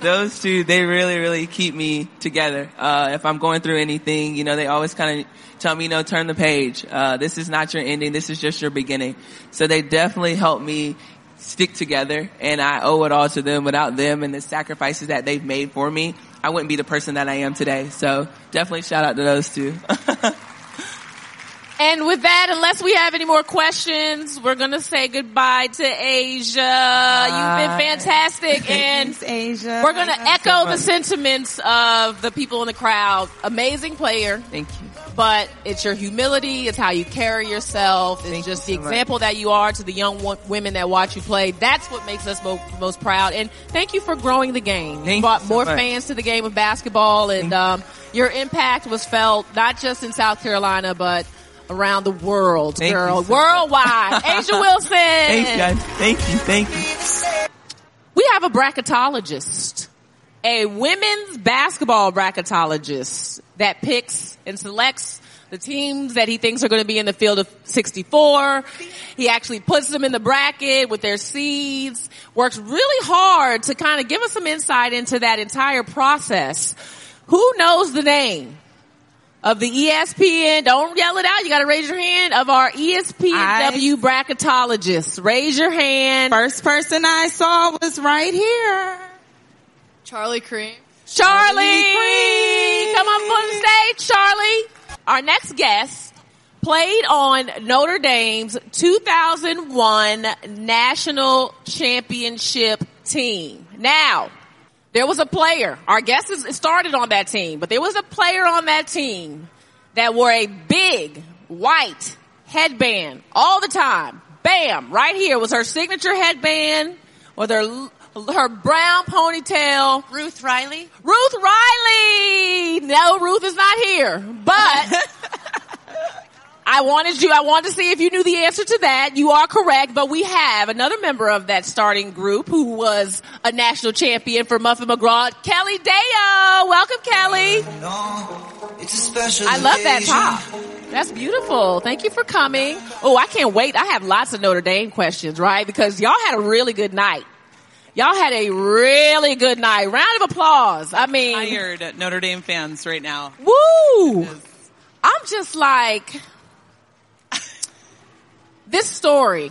those two, they really, really keep me together. Uh, if I'm going through anything, you know, they always kind of tell me, you know, turn the page. Uh, this is not your ending. This is just your beginning. So they definitely help me stick together and I owe it all to them. Without them and the sacrifices that they've made for me, I wouldn't be the person that I am today. So definitely shout out to those two. And with that, unless we have any more questions, we're gonna say goodbye to A'ja. You've been fantastic, and Thanks, A'ja. we're gonna echo the sentiments of the people in the crowd. Amazing player. Thank you. But it's your humility, it's how you carry yourself, it's just the so much. example that you are to the young wo- women that watch you play. That's what makes us mo- most proud. And thank you for growing the game. you brought so more much. fans to the game of basketball, and um, your impact was felt not just in South Carolina, but around the world, Thank girl, so worldwide. A'ja Wilson. Thanks guys. Thank you. Thank you. We have a bracketologist, a women's basketball bracketologist that picks and selects the teams that he thinks are going to be in the field of 64. He actually puts them in the bracket with their seeds, works really hard to kind of give us some insight into that entire process. Who knows the name? Of the ESPN, don't yell it out. You got to raise your hand. Of our ESPNW bracketologist, raise your hand. First person I saw was right here. Charlie Creme. Charlie, come up on the stage, Charlie. Our next guest played on Notre Dame's 2001 National Championship team. Now, there was a player. Our guest is started on that team, but there was a player on that team that wore a big white headband all the time. Bam! Right here was her signature headband with her her brown ponytail. Ruth Riley. Ruth Riley. No, Ruth is not here, but I wanted you, I wanted to see if you knew the answer to that. You are correct, but we have another member of that starting group who was a national champion for Muffet McGraw, Kelley Deyo. Welcome, Kelley. I love that top. That's beautiful. Thank you for coming. Oh, I can't wait. I have lots of Notre Dame questions, right? Because y'all had a really good night. Y'all had a really good night. Round of applause. I mean, tired Notre Dame fans right now. Woo! I'm just like, this story,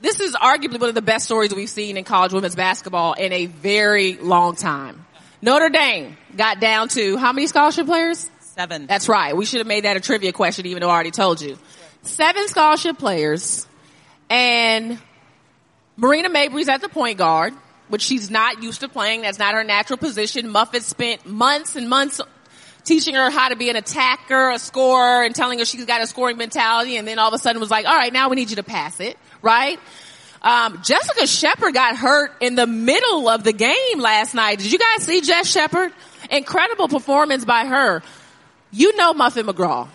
this is arguably one of the best stories we've seen in college women's basketball in a very long time. Notre Dame got down to how many scholarship players? Seven. That's right. We should have made that a trivia question even though I already told you. Seven scholarship players and Marina Mabrey's at the point guard, which she's not used to playing. That's not her natural position. Muffet spent months and months teaching her how to be an attacker, a scorer, and telling her she's got a scoring mentality. And then all of a sudden was like, all right, now we need you to pass it, right? Um, Jessica Shepard got hurt in the middle of the game last night. Did you guys see Jess Shepard? Incredible performance by her. You know Muffet McGraw.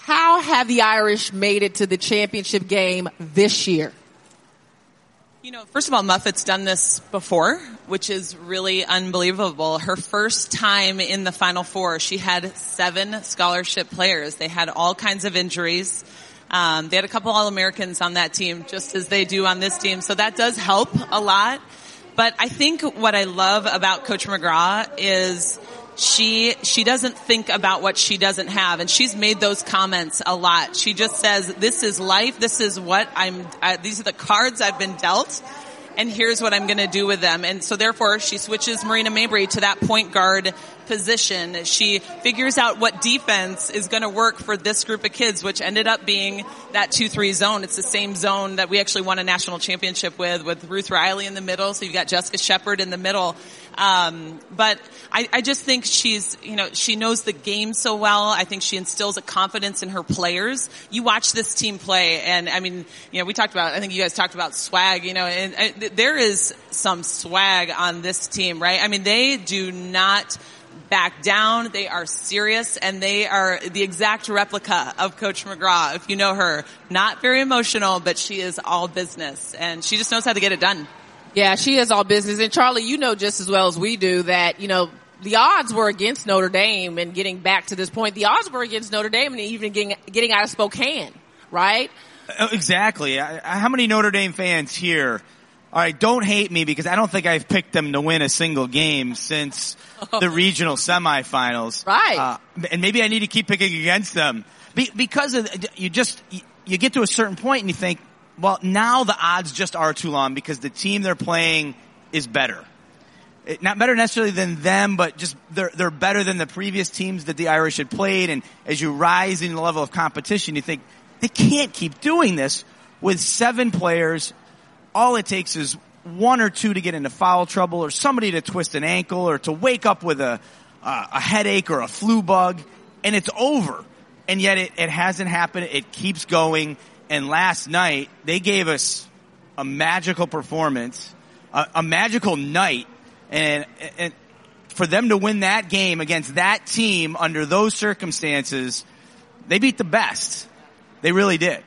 How have the Irish made it to the championship game this year? You know, first of all, Muffet's done this before, which is really unbelievable. Her first time in the Final Four, she had seven scholarship players. They had all kinds of injuries. Um, they had a couple All-Americans on that team, just as they do on this team. So that does help a lot. But I think what I love about Coach McGraw is she she doesn't think about what she doesn't have. And she's made those comments a lot. She just says this is life. This is what i'm these are the cards i've been dealt. And here's what i'm going to do with them. And so therefore she switches marina mabrey to that point guard position she figures out what defense is going to work for this group of kids which ended up being that 2-3 zone it's the same zone that we actually won a national championship with with ruth riley in the middle so you've got jessica shepard in the middle um, but I, I just think she's, you know, she knows the game so well. I think she instills a confidence in her players. You watch this team play, and I mean, you know, we talked about. I think you guys talked about swag. You know, and, and there is some swag on this team, right? I mean, they do not back down. They are serious and they are the exact replica of Coach McGraw. If you know her, not very emotional, but she is all business and she just knows how to get it done. Yeah, she is all business. And Charlie, you know just as well as we do that, you know, the odds were against Notre Dame and getting back to this point. The odds were against Notre Dame and even getting, getting out of Spokane, right? Uh, Exactly. I, I- how many Notre Dame fans here? All right, don't hate me because I don't think I've picked them to win a single game since the regional semifinals. Right. Uh, and maybe I need to keep picking against them Be, because of, you just you, you get to a certain point and you think, well, now the odds just are too long because the team they're playing is better. It- not better necessarily than them, but just they're they're better than the previous teams that the Irish had played. And as you rise in the level of competition, you think they can't keep doing this with seven players. All it takes is one or two to get into foul trouble, or somebody to twist an ankle, or to wake up with a uh, a headache or a flu bug, and it's over. And yet it, it hasn't happened. It keeps going. And last night they gave us a magical performance, a, a magical night, and, and for them to win that game against that team under those circumstances, they beat the best. They really did.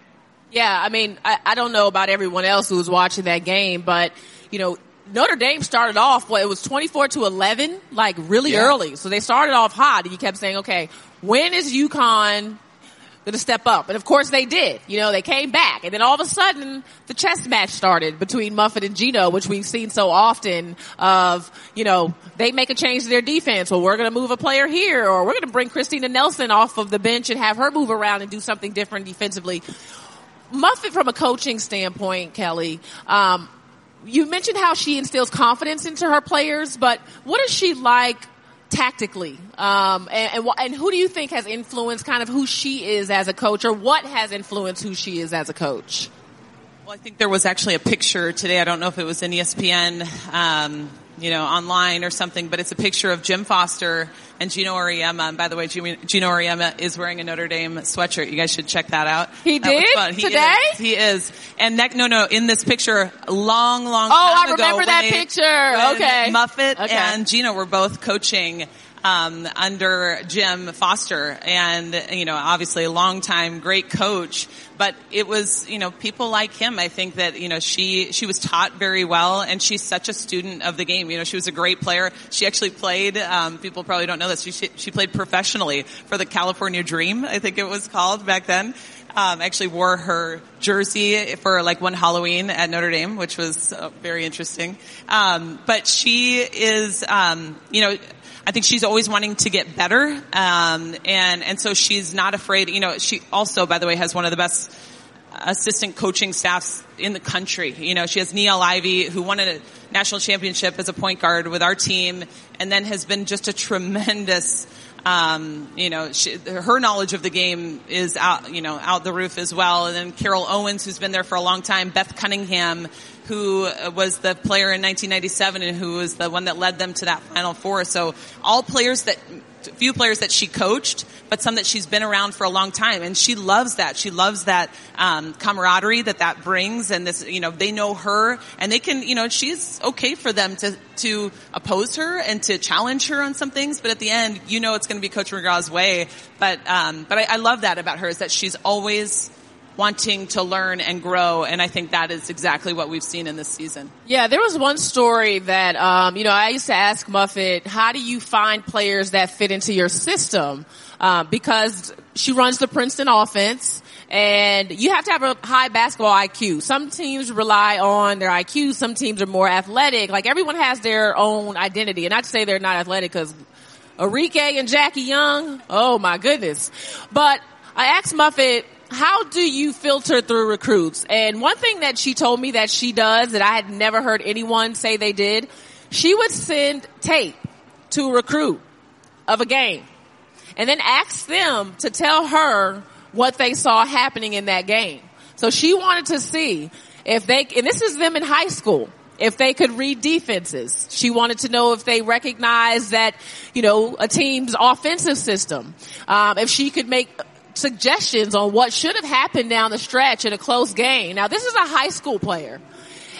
Yeah, I mean, I, I don't know about everyone else who was watching that game, but you know, Notre Dame started off, well, it was 24 to 11, like really Yeah. early. So they started off hot and you kept saying, okay, when is UConn going to step up? And of course they did. You know, they came back and then all of a sudden the chess match started between Muffet and Gino, which we've seen so often of, you know, they make a change to their defense. Well, we're going to move a player here or we're going to bring Christina Nelson off of the bench and have her move around and do something different defensively. Muffet from a coaching standpoint, Kelley, um, you mentioned how she instills confidence into her players, but what is she like tactically? Um, and, and, and who do you think has influenced kind of who she is as a coach or what has influenced who she is as a coach? Well, I think there was actually a picture today. I don't know if it was in ESPN, um, you know, online or something, but it's a picture of Jim Foster and Gino Auriemma. And by the way, Gino Auriemma is wearing a Notre Dame sweatshirt. You guys should check that out. He That did? fun. He Today? is. He is. And neck, no, no, in this picture, long, long Oh, I remember that they- picture. Okay. Muffet Okay. and Gino were both coaching um, under Jim Foster, and you know, obviously a long time great coach. But it was, you know, people like him. I think that you know she she was taught very well, and she's such a student of the game. You know, she was a great player. She actually played. Um, people probably don't know this. She she played professionally for the California Dream. I think it was called back then. Um, actually wore her jersey for like one Halloween at Notre Dame, which was uh, very interesting. Um, but she is, um, you know, I think she's always wanting to get better, um, and and so she's not afraid. You know, she also, by the way, has one of the best assistant coaching staffs in the country. You know, she has Niele Ivey, who won a national championship as a point guard with our team, and then has been just a tremendous. Um, you know, she, her knowledge of the game is out, you know, out the roof as well. And then Carol Owens, who's been there for a long time, Beth Cunningham, who uh, was the player in 1997 and who was the one that led them to that Final Four. So all players that, few players that she coached, but some that she's been around for a long time, and she loves that. She loves that um, camaraderie that that brings, and this, you know, they know her, and they can, you know, she's okay for them to to oppose her and to challenge her on some things, but at the end, you know, it's going to be Coach McGraw's way. But um, but I, I love that about her is that she's always wanting to learn and grow, and I think that is exactly what we've seen in this season. Yeah, there was one story that, um, you know, I used to ask Muffet, how do you find players that fit into your system? Um, because she runs the Princeton offense and you have to have a high basketball IQ. Some teams rely on their IQ. Some teams are more athletic. Like everyone has their own identity. And to say they're not athletic because Arike and Jackie Young. Oh my goodness. But I asked Muffet, how do you filter through recruits? And one thing that she told me that she does that I had never heard anyone say they did, she would send tape to a recruit of a game and then ask them to tell her what they saw happening in that game. So she wanted to see if they, and this is them in high school, if they could read defenses. She wanted to know if they recognized that, you know, a team's offensive system. Um, if she could make suggestions on what should have happened down the stretch in a close game. Now this is a high school player.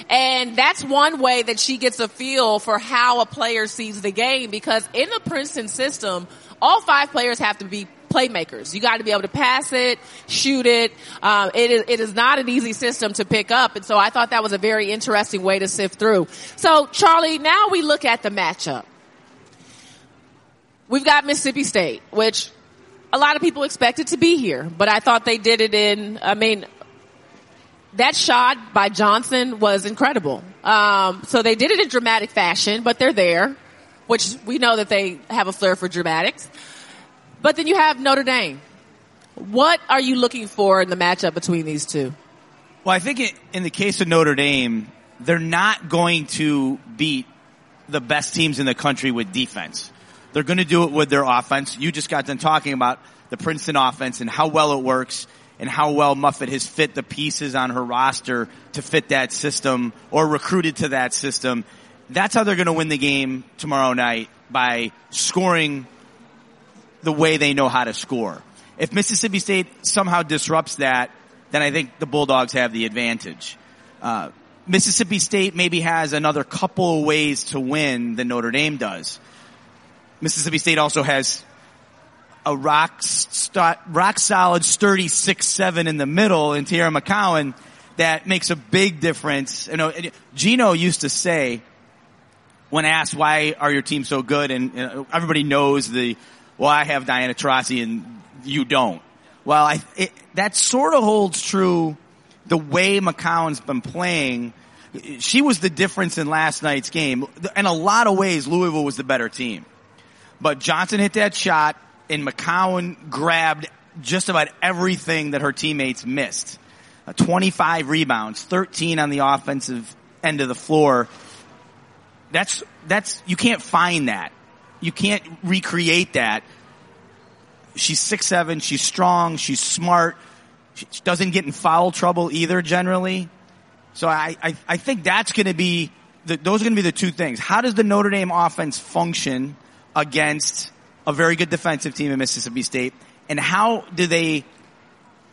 And that's one way that she gets a feel for how a player sees the game because in the Princeton system, all five players have to be playmakers. You got to be able to pass it, shoot it. Um, it is it is not an easy system to pick up, and so I thought that was a very interesting way to sift through. So, Charlie, now we look at the matchup. We've got Mississippi State, which a lot of people expected to be here, but I thought they did it in. I mean, that shot by Johnson was incredible. Um, so they did it in dramatic fashion, but they're there, which we know that they have a flair for dramatics. But then you have Notre Dame. What are you looking for in the matchup between these two? Well, I think it, in the case of Notre Dame, they're not going to beat the best teams in the country with defense. They're going to do it with their offense. You just got done talking about the Princeton offense and how well it works and how well Muffet has fit the pieces on her roster to fit that system or recruited to that system. That's how they're going to win the game tomorrow night by scoring the way they know how to score. If Mississippi State somehow disrupts that, then I think the Bulldogs have the advantage. Uh, Mississippi State maybe has another couple of ways to win than Notre Dame does. Mississippi State also has a rock, st- rock solid, sturdy six seven in the middle in Teaira McCowan that makes a big difference. You know, Gino used to say when asked why are your team so good, and you know, everybody knows the well, I have Diana Taurasi and you don't. Well, I, it, that sort of holds true the way McCowan's been playing. She was the difference in last night's game. In a lot of ways, Louisville was the better team. But Johnson hit that shot and McCowan grabbed just about everything that her teammates missed. Uh, 25 rebounds, 13 on the offensive end of the floor. That's, that's, you can't find that. You can't recreate that. She's six seven. She's strong. She's smart. She doesn't get in foul trouble either generally. So I, I, I think that's going to be the, those are going to be the two things. How does the Notre Dame offense function against a very good defensive team in Mississippi State? And how do they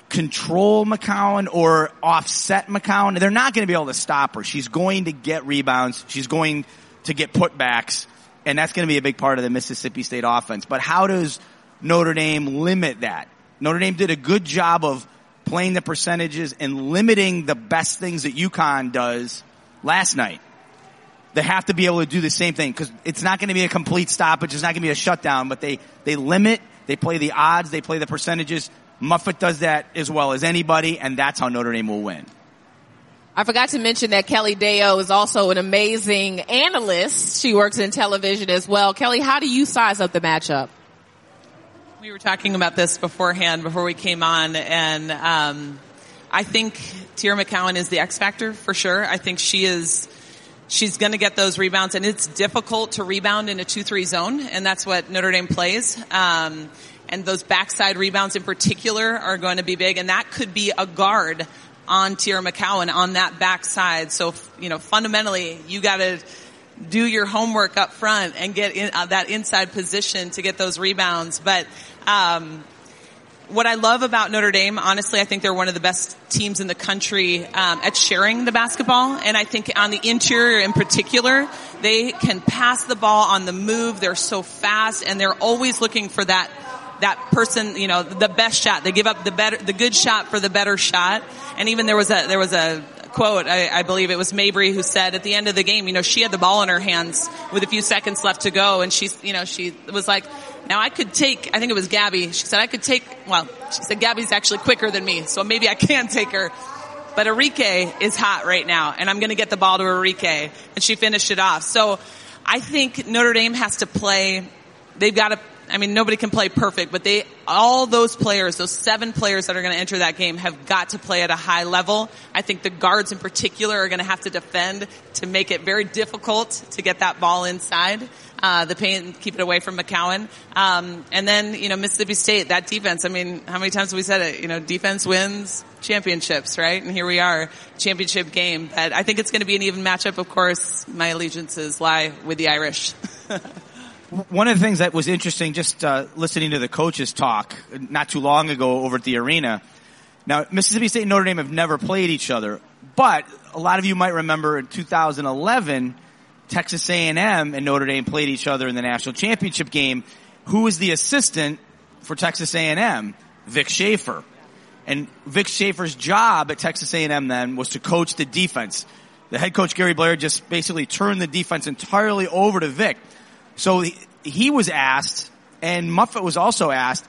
control McCowan or offset McCowan? They're not going to be able to stop her. She's going to get rebounds. She's going to get putbacks. And that's going to be a big part of the Mississippi State offense. But how does Notre Dame limit that? Notre Dame did a good job of playing the percentages and limiting the best things that UConn does last night. They have to be able to do the same thing because it's not going to be a complete stoppage. It's not going to be a shutdown, but they, they limit, they play the odds, they play the percentages. Muffet does that as well as anybody, and that's how Notre Dame will win. I forgot to mention that Kelley Deyo is also an amazing analyst. She works in television as well. Kelley, how do you size up the matchup? We were talking about this beforehand, before we came on, and um, I think Teaira McCowan is the X factor for sure. I think she is. She's going to get those rebounds, and it's difficult to rebound in a two-three zone, and that's what Notre Dame plays. Um, and those backside rebounds in particular are going to be big, and that could be a guard on Teaira McCowan on that backside. So, you know, fundamentally, you got to do your homework up front and get in uh, that inside position to get those rebounds. But um, what I love about Notre Dame, honestly, I think they're one of the best teams in the country um, at sharing the basketball, and I think on the interior in particular, they can pass the ball on the move. They're so fast, and they're always looking for that that person, you know, the best shot. They give up the better, the good shot for the better shot. And even there was a there was a quote, I, I, believe it was Mabrey who said at the end of the game, you know, she had the ball in her hands with a few seconds left to go, and she's, you know, she was like, now I could take, I think it was Gabby. She said I could take, well, she said Gabby's actually quicker than me, so maybe I can take her. But Arike is hot right now, and I'm going to get the ball to Arike, and she finished it off. So I think Notre Dame has to play they've got to, I mean, nobody can play perfect, but they, all those players, those seven players that are going to enter that game have got to play at a high level. I think the guards in particular are going to have to defend to make it very difficult to get that ball inside. Uh, the paint, keep it away from McCowan. Um, and then, you know, Mississippi State, that defense, I mean, how many times have we said it? You know, defense wins championships, right? And here we are, championship game. But I think it's going to be an even matchup. Of course, my allegiances lie with the Irish. One of the things that was interesting, just uh, listening to the coaches talk not too long ago over at the arena. Now, Mississippi State and Notre Dame have never played each other, but a lot of you might remember in 2011, Texas A&M and Notre Dame played each other in the national championship game. Who was the assistant for Texas A&M? Vic Schaefer. And Vic Schaefer's job at Texas A&M then was to coach the defense. The head coach Gary Blair just basically turned the defense entirely over to Vic. So he, was asked, and Muffet was also asked,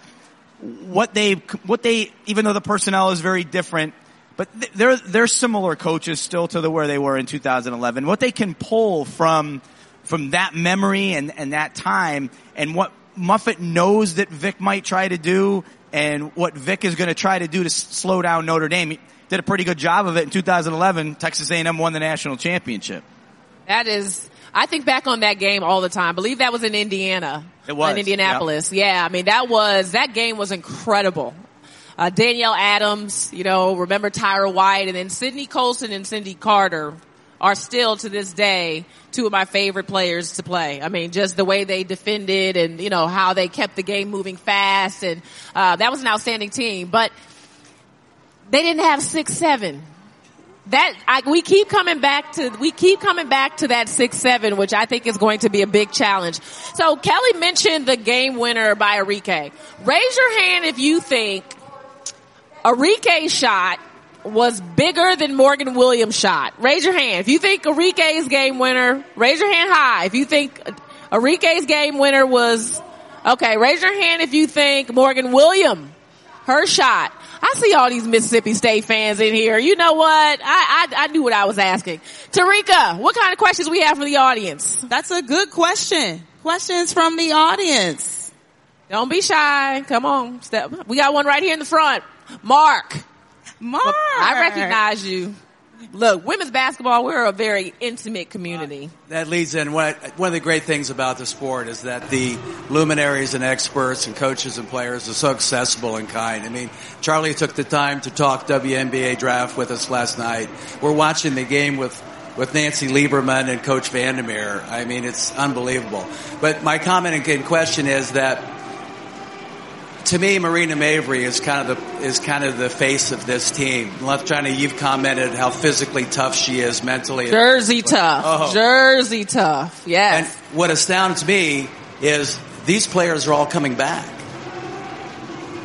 what they, what they, even though the personnel is very different, but they're they're similar coaches still to the where they were in 2011. What they can pull from from that memory and and that time, and what Muffet knows that Vic might try to do, and what Vic is going to try to do to slow down Notre Dame. He did a pretty good job of it in 2011. Texas A&M won the national championship. That is, I think back on that game all the time. I believe that was in Indiana. It was in Indianapolis. Yep. Yeah, I mean that was that game was incredible uh, Danielle Adams, you know, remember Tyra White, and then Sydney Colson and Sydney Carter are still to this day two of my favorite players to play. I mean, just the way they defended and, you know, how they kept the game moving fast and, uh, that was an outstanding team, but they didn't have six, seven. That, I, we keep coming back to, we keep coming back to that six, seven, which I think is going to be a big challenge. So Kelley mentioned the game winner by Arike. Raise your hand if you think Arike's shot was bigger than Morgan Williams' shot. Raise your hand. If you think Arike's game winner, raise your hand high. If you think Arike's game winner was, okay, raise your hand if you think Morgan Williams, her shot. I see all these Mississippi State fans in here. You know what? I, I, I knew what I was asking. Terrika, what kind of questions we have from the audience? That's a good question. Questions from the audience. Don't be shy. Come on. Step. We got one right here in the front. Mark. Mark. I recognize you. Look, women's basketball, we're a very intimate community. That leads in one, one of the great things about the sport is that the luminaries and experts and coaches and players are so accessible and kind. I mean, Charlie took the time to talk WNBA draft with us last night. We're watching the game with with Nancy Lieberman and Coach VanDerveer. I mean, it's unbelievable. But my comment and question is that to me, Marina Mabrey is kind of the is kind of the face of this team. LaChina, you've commented how physically tough she is mentally. Jersey tough. Oh. Jersey tough. Yes. And what astounds me is these players are all coming back.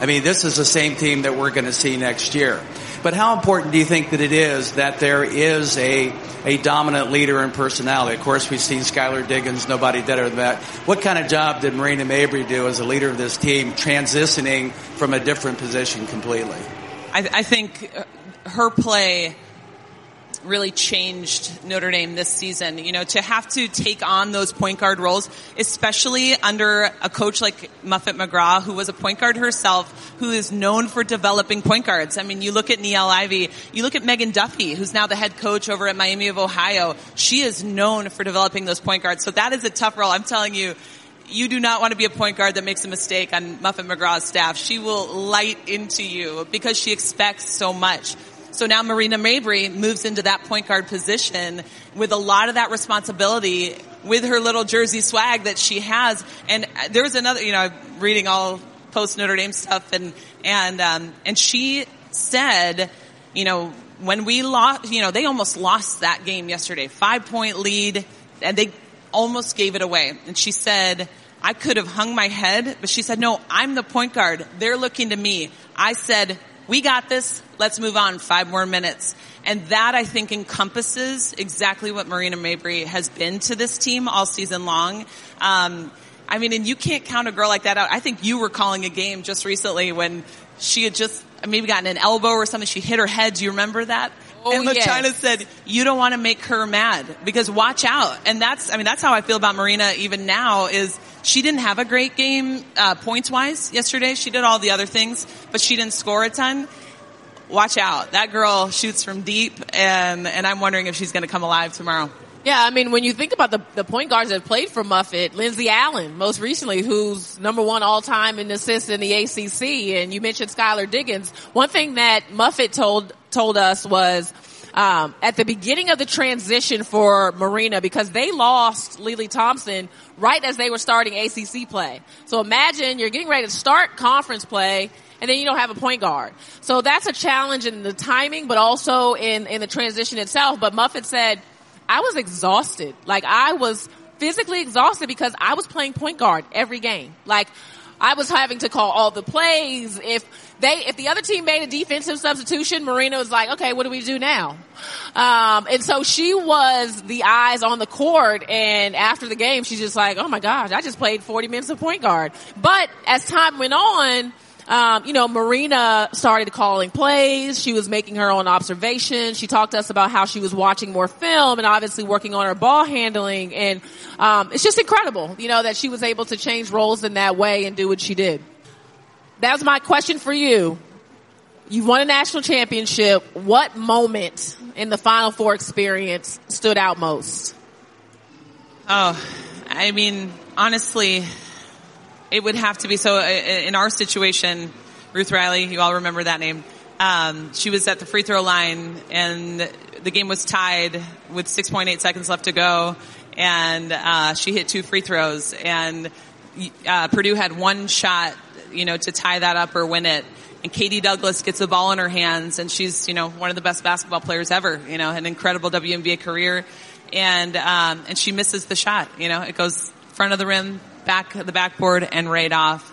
I mean, this is the same team that we're going to see next year. But how important do you think that it is that there is a, a dominant leader in personality? Of course, we've seen Skylar Diggins, nobody better than that. What kind of job did Marina Mabrey do as a leader of this team, transitioning from a different position completely? I, I think uh, her play really changed Notre Dame this season. You know, to have to take on those point guard roles, especially under a coach like Muffet McGraw, who was a point guard herself, who is known for developing point guards. I mean, you look at Niele Ivey, you look at Megan Duffy, who's now the head coach over at Miami of Ohio. She is known for developing those point guards. So that is a tough role. I'm telling you, you do not want to be a point guard that makes a mistake on Muffet McGraw's staff. She will light into you because she expects so much. So now Marina Mabrey moves into that point guard position with a lot of that responsibility with her little jersey swag that she has. And there was another, you know, reading all post Notre Dame stuff and, and, um, and she said, you know, when we lost, you know, they almost lost that game yesterday. Five point lead and they almost gave it away. And she said, I could have hung my head, but she said, no, I'm the point guard. They're looking to me. I said, we got this. Let's move on. Five more minutes. And that I think encompasses exactly what Marina Mabrey has been to this team all season long. Um, I mean, and you can't count a girl like that out. I think you were calling a game just recently when she had just maybe gotten an elbow or something. She hit her head. Do you remember that? Oh, and yes. Said, you don't want to make her mad because watch out. And that's, I mean, that's how I feel about Marina even now is she didn't have a great game, uh, points wise yesterday. She did all the other things, but she didn't score a ton. Watch out. That girl shoots from deep and, and I'm wondering if she's going to come alive tomorrow. Yeah, I mean, when you think about the, the point guards that played for Muffet, Lindsey Allen, most recently, who's number one all time in assists in the ACC, and you mentioned Skylar Diggins. One thing that Muffet told, told us was, um, at the beginning of the transition for Marina, because they lost Lili Thompson right as they were starting ACC play. So imagine you're getting ready to start conference play, and then you don't have a point guard. So that's a challenge in the timing, but also in, in the transition itself. But Muffet said, I was exhausted. Like I was physically exhausted because I was playing point guard every game. Like I was having to call all the plays. If they, if the other team made a defensive substitution, Marina was like, okay, what do we do now? Um, and so she was the eyes on the court. And after the game, she's just like, oh my gosh, I just played 40 minutes of point guard. But as time went on, um, you know, Marina started calling plays. She was making her own observations. She talked to us about how she was watching more film and obviously working on her ball handling. And um, it's just incredible, you know, that she was able to change roles in that way and do what she did. That was my question for you. You won a national championship. What moment in the Final Four experience stood out most? Oh, I mean, honestly, it would have to be so. uh, In our situation, Ruth Riley, you all remember that name. Um, she was at the free throw line, and the game was tied with 6.8 seconds left to go, and uh, she hit two free throws, and uh, Purdue had one shot, you know, to tie that up or win it. And Katie Douglas gets the ball in her hands, and she's, you know, one of the best basketball players ever. You know, an incredible WNBA career, and um, and she misses the shot. You know, it goes front of the rim, back the backboard, and right off.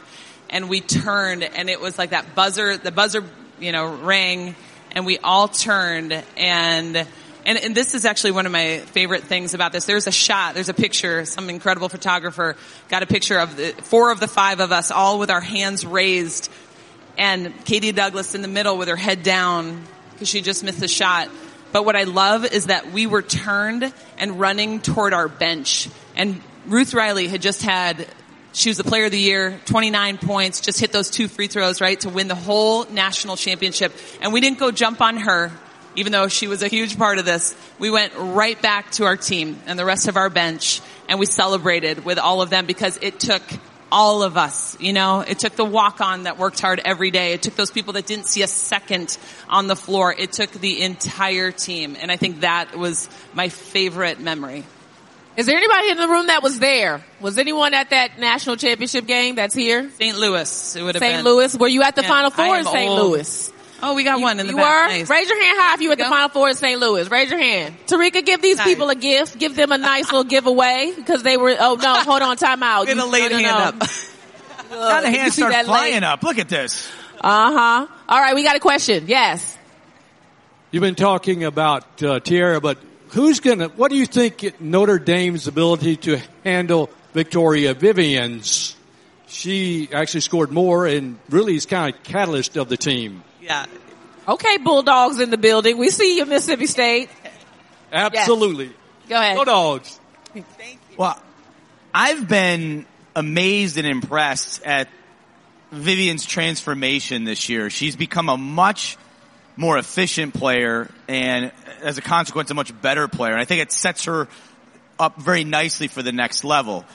And we turned, and it was like that buzzer. The buzzer, you know, rang, and we all turned, and and, and this is actually one of my favorite things about this. There's a shot, there's a picture, some incredible photographer got a picture of the four of the five of us all with our hands raised and Katie Douglas in the middle with her head down because she just missed the shot. But what I love is that we were turned and running toward our bench. And Ruth Riley had just had, she was the player of the year, 29 points, just hit those two free throws, right, to win the whole national championship. And we didn't go jump on her, even though she was a huge part of this. We went right back to our team and the rest of our bench and we celebrated with all of them because it took all of us, you know, it took the walk on that worked hard every day. It took those people that didn't see a second on the floor. It took the entire team. And I think that was my favorite memory. Is there anybody in the room that was there? Was anyone at that national championship game that's here? St. Louis. It would have St. been. Louis. Were you at the Yeah, Final Four in St. old. Louis? Oh, we got one in the you back. were? Nice. Raise your hand high if you were at the Final Four in St. Louis. Raise your hand. Terrika, give these people a gift. Give them a nice little giveaway because they were. Oh no, hold on, time out. Get a late hand up. Now the You hands start flying late- up. Look at this. Uh huh. All right, we got a question. Yes. You've been talking about uh, Teaira, but who's gonna? What do you think Notre Dame's ability to handle Victoria Vivians? She actually scored more and really is kind of catalyst of the team. Yeah. Okay, Bulldogs in the building. We see you, Mississippi State. Absolutely. Go ahead. Go dogs. Thank you. Well, I've been amazed and impressed at Vivians' transformation this year. She's become a much more efficient player and as a consequence, a much better player. And I think it sets her up very nicely for the next level.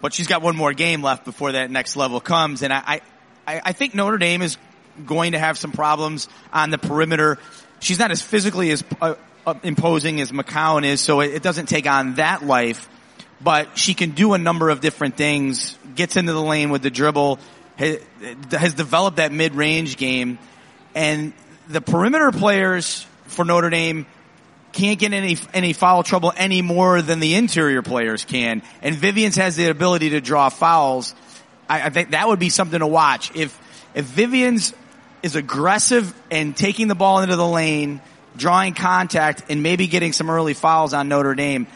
But she's got one more game left before that next level comes. And I, I, I think Notre Dame is going to have some problems on the perimeter. She's not as physically as uh, uh, imposing as McCowan is, so it, it doesn't take on that life. But she can do a number of different things. Gets into the lane with the dribble. Has, has developed that mid-range game, and the perimeter players for Notre Dame can't get any any foul trouble any more than the interior players can. And Vivians has the ability to draw fouls. I, I think that would be something to watch. If if Vivians is aggressive and taking the ball into the lane, drawing contact, and maybe getting some early fouls on Notre Dame,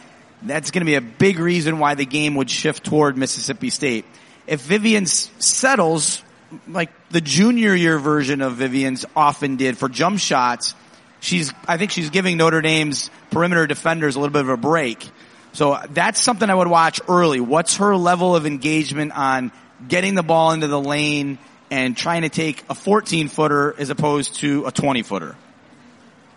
that's going to be a big reason why the game would shift toward Mississippi State. If Vivian settles, like the junior year version of Vivians often did for jump shots, she's, I think she's giving Notre Dame's perimeter defenders a little bit of a break. So that's something I would watch early. What's her level of engagement on getting the ball into the lane and trying to take a 14 footer as opposed to a 20 footer?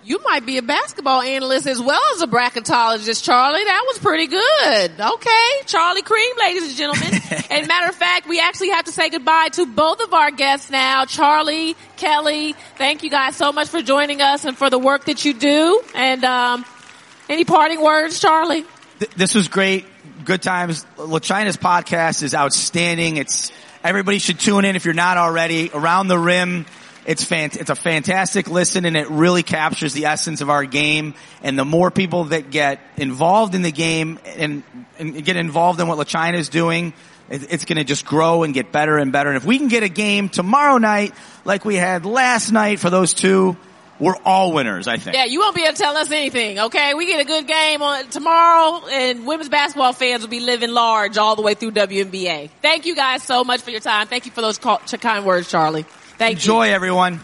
You might be a basketball analyst as well as a bracketologist, Charlie. That was pretty good. Okay. Charlie Creme, ladies and gentlemen. and matter of fact, we actually have to say goodbye to both of our guests now. Charlie, Kelley, thank you guys so much for joining us and for the work that you do. And, um, any parting words, Charlie? Th- this was great. Good times. LaChina's podcast is outstanding. It's, everybody should tune in if you're not already. Around the Rim it's it's a fantastic listen and it really captures the essence of our game. And the more people that get involved in the game and, and get involved in what LaChina is doing, it, it's going to just grow and get better and better. And if we can get a game tomorrow night like we had last night for those two, we're all winners, I think. Yeah, you won't be able to tell us anything, okay? We get a good game on tomorrow and women's basketball fans will be living large all the way through WNBA. Thank you guys so much for your time. Thank you for those kind words, Charlie. Thank Enjoy, you. everyone.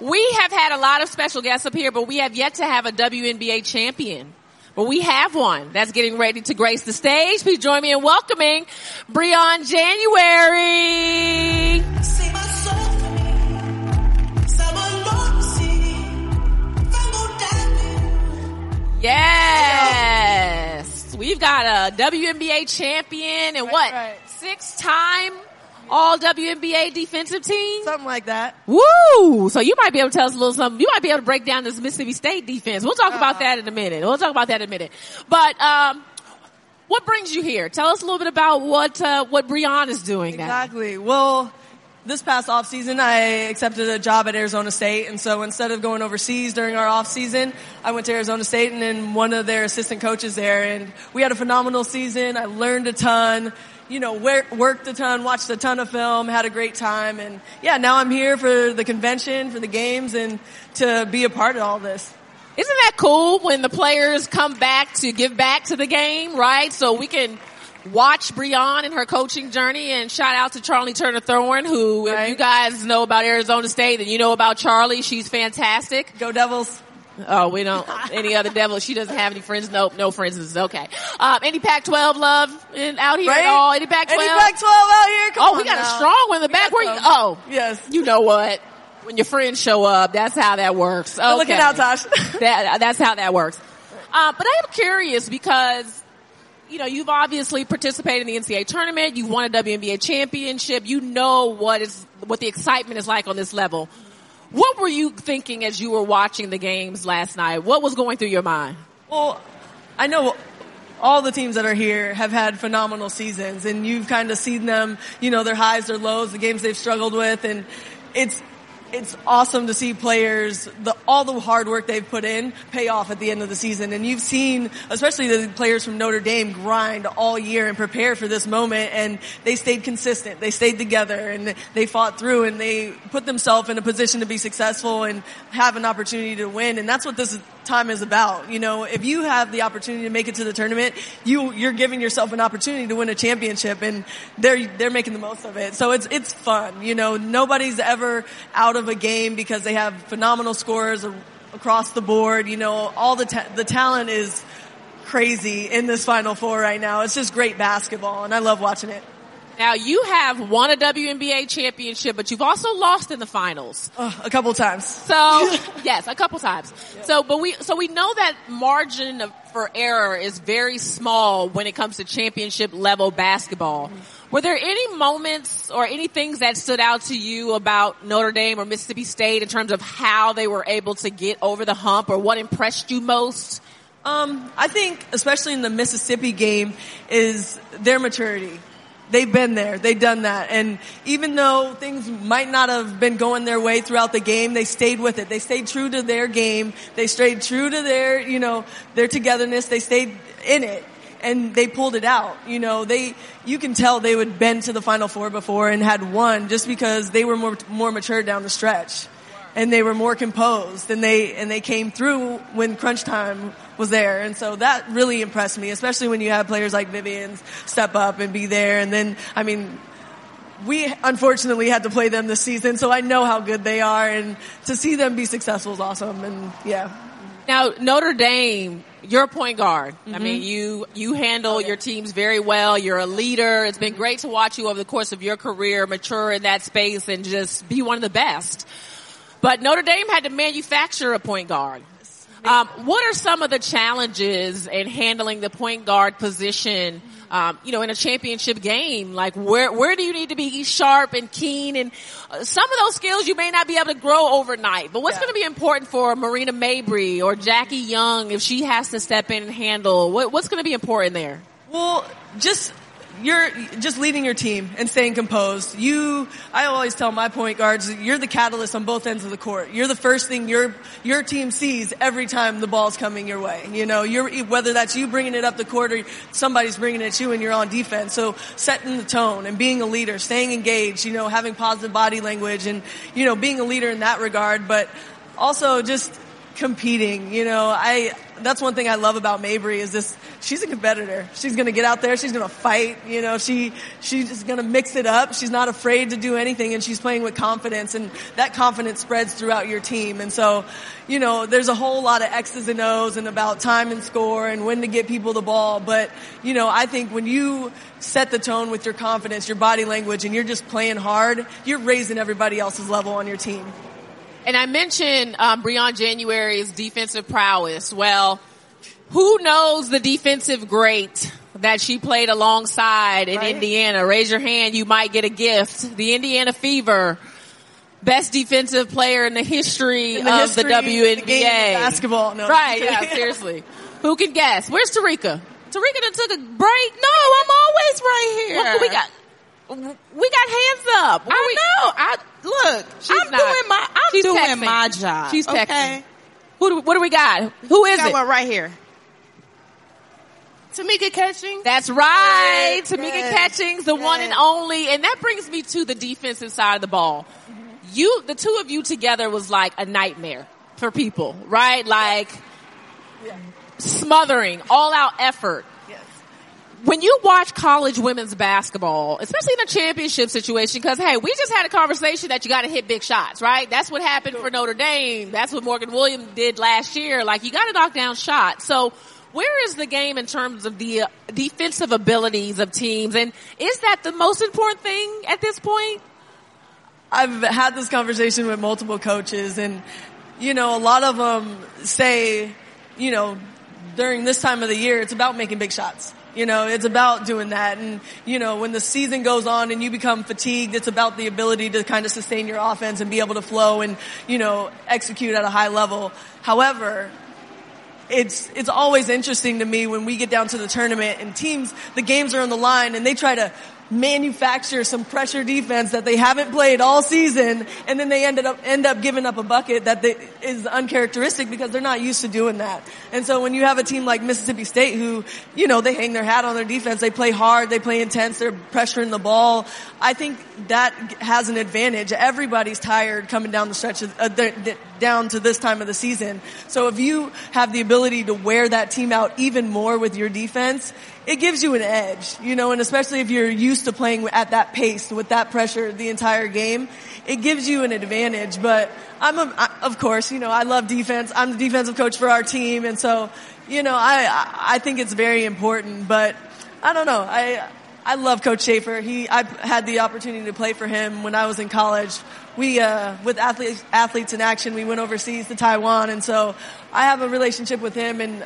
We have had a lot of special guests up here, but we have yet to have a WNBA champion. But we have one that's getting ready to grace the stage. Please join me in welcoming Briann January. Yes. We've got a WNBA champion and what? Six time all WNBA defensive team? Something like that. Woo! So you might be able to tell us a little something. You might be able to break down this Mississippi State defense. We'll talk about that in a minute. We'll talk about that in a minute. But, um, what brings you here? Tell us a little bit about what, uh, what Briann is doing now. Exactly. Well, this past off season, I accepted a job at Arizona State, and so instead of going overseas during our off season, I went to Arizona State and then one of their assistant coaches there, and we had a phenomenal season. I learned a ton you know, worked a ton, watched a ton of film, had a great time, and yeah, now I'm here for the convention, for the games, and to be a part of all this. Isn't that cool when the players come back to give back to the game, right? So we can watch Briann and her coaching journey and shout out to Charli Turner Thorn, who right. if you guys know about Arizona State and you know about Charlie, she's fantastic. Go Devils. Oh, we don't. Any other devil? She doesn't have any friends. Nope, no friends. Is okay. Um, any Pac-12 love in, out here right? at all? Any Pac-12? Any Pac-12 out here? Come oh, we got now. a strong one in the we back. Where you? Oh, yes. You know what? When your friends show up, that's how that works. Okay. Looking out, Tosh. that, that's how that works. Uh, but I am curious because you know, you've obviously participated in the NCAA tournament. You've won a WNBA championship. You know what is, what the excitement is like on this level. What were you thinking as you were watching the games last night? What was going through your mind? Well, I know all the teams that are here have had phenomenal seasons and you've kind of seen them, you know, their highs, their lows, the games they've struggled with and it's it's awesome to see players, the, all the hard work they've put in pay off at the end of the season. And you've seen, especially the players from Notre Dame grind all year and prepare for this moment and they stayed consistent. They stayed together and they fought through and they put themselves in a position to be successful and have an opportunity to win. And that's what this time is about. You know, if you have the opportunity to make it to the tournament, you, you're giving yourself an opportunity to win a championship and they're, they're making the most of it. So it's, it's fun. You know, nobody's ever out of a game because they have phenomenal scores across the board. You know, all the, ta- the talent is crazy in this final four right now. It's just great basketball and I love watching it. Now you have won a WNBA championship, but you've also lost in the finals. Uh, a couple times. So, yes, a couple times. So, but we, so we know that margin of, for error is very small when it comes to championship level basketball. Mm-hmm. Were there any moments or any things that stood out to you about Notre Dame or Mississippi State in terms of how they were able to get over the hump or what impressed you most? Um, I think, especially in the Mississippi game, is their maturity they've been there. They've done that. And even though things might not have been going their way throughout the game, they stayed with it. They stayed true to their game. They stayed true to their, you know, their togetherness. They stayed in it. And they pulled it out. You know, they, you can tell they would been to the final four before and had won just because they were more, more mature down the stretch and they were more composed and they and they came through when crunch time was there and so that really impressed me especially when you have players like Vivian step up and be there and then I mean we unfortunately had to play them this season, so I know how good they are, and to see them be successful is awesome. And yeah. Now Notre Dame, you're a point guard. I Mhm. mean, you you handle your teams very well. You're a leader. It's been great to watch you over the course of your career mature in that space and just be one of the best. But Notre Dame had to manufacture a point guard. Um, what are some of the challenges in handling the point guard position? Um, you know, in a championship game, like where where do you need to be sharp and keen? And uh, some of those skills you may not be able to grow overnight. But what's going to be important for Marina Mabrey or Jackie Young if she has to step in and handle? What, what's going to be important there? Well, just you're just leading your team and staying composed. You, I always tell my point guards, you're the catalyst on both ends of the court. You're the first thing your your team sees every time the ball's coming your way. You know, you're whether that's you bringing it up the court or somebody's bringing it at you and you're on defense. So setting the tone and being a leader, staying engaged. You know, having positive body language and you know being a leader in that regard, but also just competing. You know, I that's one thing I love about Mabrey is this. She's a competitor. She's going to get out there. She's going to fight. You know, she she's just going to mix it up. She's not afraid to do anything, and she's playing with confidence. And that confidence spreads throughout your team. And so, you know, there's a whole lot of X's and O's and about time and score and when to get people the ball. But you know, I think when you set the tone with your confidence, your body language, and you're just playing hard, you're raising everybody else's level on your team. And I mentioned um, Briann January's defensive prowess. Well, who knows the defensive great that she played alongside in Indiana? Raise your hand. You might get a gift. The Indiana Fever. Best defensive player in the history In the of history the of the WNBA. game basketball. No, right, yeah, seriously. Who can guess? Where's Terrika? Terrika done took a break. No, I'm always right here. What, we got, we got hands up. Where I we- know. I look. She's I'm not. doing my. I'm She's doing texting. my job. She's texting. Okay. Who do, what do we got? Who is got it? one right here. Tamika Catching. That's right. Yes, Tamika yes, Catchings, the one and only. And that brings me to the defensive side of the ball. You, the two of you together was like a nightmare for people, right? Like smothering, all out effort. When you watch college women's basketball, especially in a championship situation, because hey, we just had a conversation that you got to hit big shots, right? That's what happened for Notre Dame. That's what Morgan Williams did last year. Like you got to knock down shots. So where is the game in terms of the uh, defensive abilities of teams, and is that the most important thing at this point? I've had this conversation with multiple coaches and, you know, a lot of them say, you know, during this time of the year, it's about making big shots. You know, it's about doing that. And, you know, when the season goes on and you become fatigued, it's about the ability to kind of sustain your offense and be able to flow and, you know, execute at a high level. However, it's it's always interesting to me when we get down to the tournament and teams the games are on the line and they try to manufacture some pressure defense that they haven't played all season and then they ended up end up giving up a bucket that they, is uncharacteristic because they're not used to doing that. And so when you have a team like Mississippi State who, you know, they hang their hat on their defense, they play hard, they play intense, they're pressuring the ball. I think that has an advantage. Everybody's tired coming down the stretch of, uh, th- th- down to this time of the season. So if you have the ability to wear that team out even more with your defense, it gives you an edge, you know, and especially if you're used to playing at that pace with that pressure the entire game, it gives you an advantage. But I'm, a, I, of course, you know, I love defense. I'm the defensive coach for our team, and so, you know, I I think it's very important. But I don't know, I. I love Coach Schaefer. He, I had the opportunity to play for him when I was in college. We, uh, with athletes, athletes in action, we went overseas to Taiwan, and so I have a relationship with him, and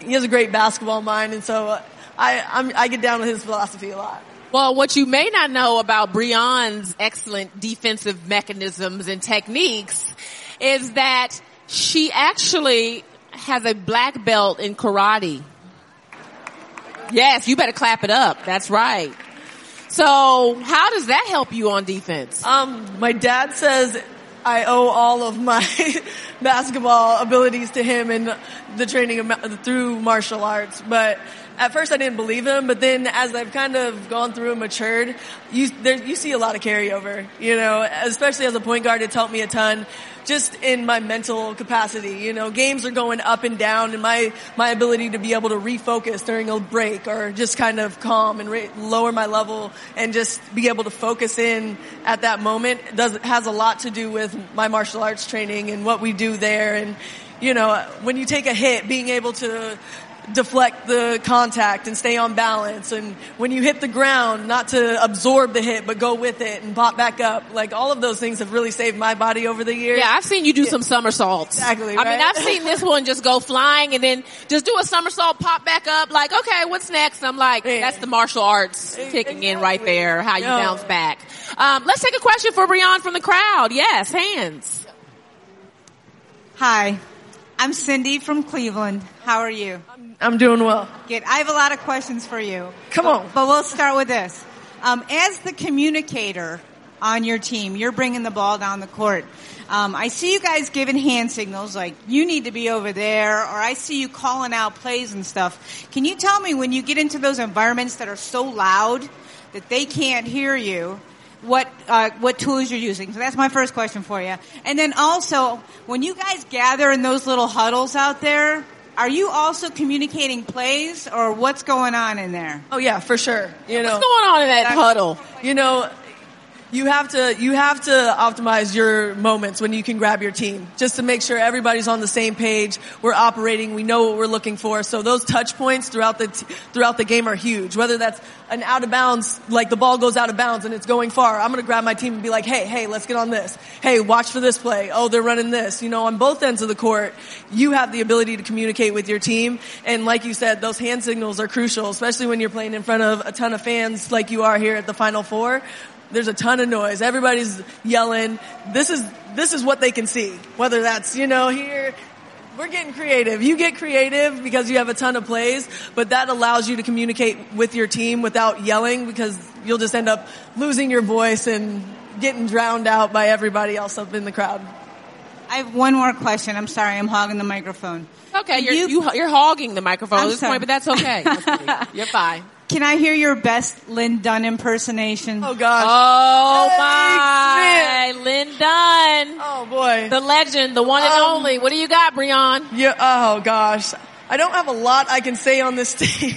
he has a great basketball mind, and so I, I'm, I get down with his philosophy a lot. Well, what you may not know about Briann's excellent defensive mechanisms and techniques is that she actually has a black belt in karate. Yes, you better clap it up. That's right. So, how does that help you on defense? Um, my dad says I owe all of my basketball abilities to him and the training of, through martial arts. But at first I didn't believe him, but then as I've kind of gone through and matured, you there, you see a lot of carryover. You know, especially as a point guard, it's helped me a ton. Just in my mental capacity, you know, games are going up and down, and my my ability to be able to refocus during a break or just kind of calm and re- lower my level and just be able to focus in at that moment does has a lot to do with my martial arts training and what we do there and you know, when you take a hit, being able to deflect the contact and stay on balance. And when you hit the ground, not to absorb the hit, but go with it and pop back up. Like all of those things have really saved my body over the years. Yeah, I've seen you do some somersaults. Exactly. I mean. I've seen this one just go flying and then just do a somersault, pop back up, like, okay, what's next? I'm like, that's the martial arts kicking in right there, how you Yeah. bounce back. Um, let's take a question for Briann from the crowd. Yes, hands. Hi, I'm Cindy from Cleveland. How are you? I'm doing well. Good. I have a lot of questions for you. Come But- on. But we'll start with this. Um, as the communicator on your team, you're bringing the ball down the court. Um, I see you guys giving hand signals like you need to be over there, or I see you calling out plays and stuff. Can you tell me when you get into those environments that are so loud that they can't hear you? What uh, what tools you're using? So that's my first question for you. And then also, when you guys gather in those little huddles out there, are you also communicating plays, or what's going on in there? Oh yeah, for sure. You know, What's going on in that huddle? You know, you have to you have to optimize your moments when you can grab your team just to make sure everybody's on the same page. We're operating. We know what we're looking for. So those touch points throughout the t- throughout the game are huge. Whether that's an out of bounds, like the ball goes out of bounds and it's going far. I'm going to grab my team and be like, hey, hey, let's get on this. Hey, watch for this play. Oh, they're running this. You know, on both ends of the court, you have the ability to communicate with your team. And like you said, those hand signals are crucial, especially when you're playing in front of a ton of fans like you are here at the Final Four. There's a ton of noise. Everybody's yelling. This is, this is what they can see. Whether that's, you know, here, we're getting creative. You get creative because you have a ton of plays, but that allows you to communicate with your team without yelling because you'll just end up losing your voice and getting drowned out by everybody else up in the crowd. I have one more question. I'm sorry, I'm hogging the microphone. Okay, you're, you, you're hogging the microphone I'm at this sorry. point, but that's okay. you're fine. Can I hear your best Lynn Dunn impersonation? Oh gosh. Oh my, Lynn Dunn. Oh boy. The legend, the one and Um, only. What do you got, Briann? Yeah. Oh gosh. I don't have a lot I can say on this stage.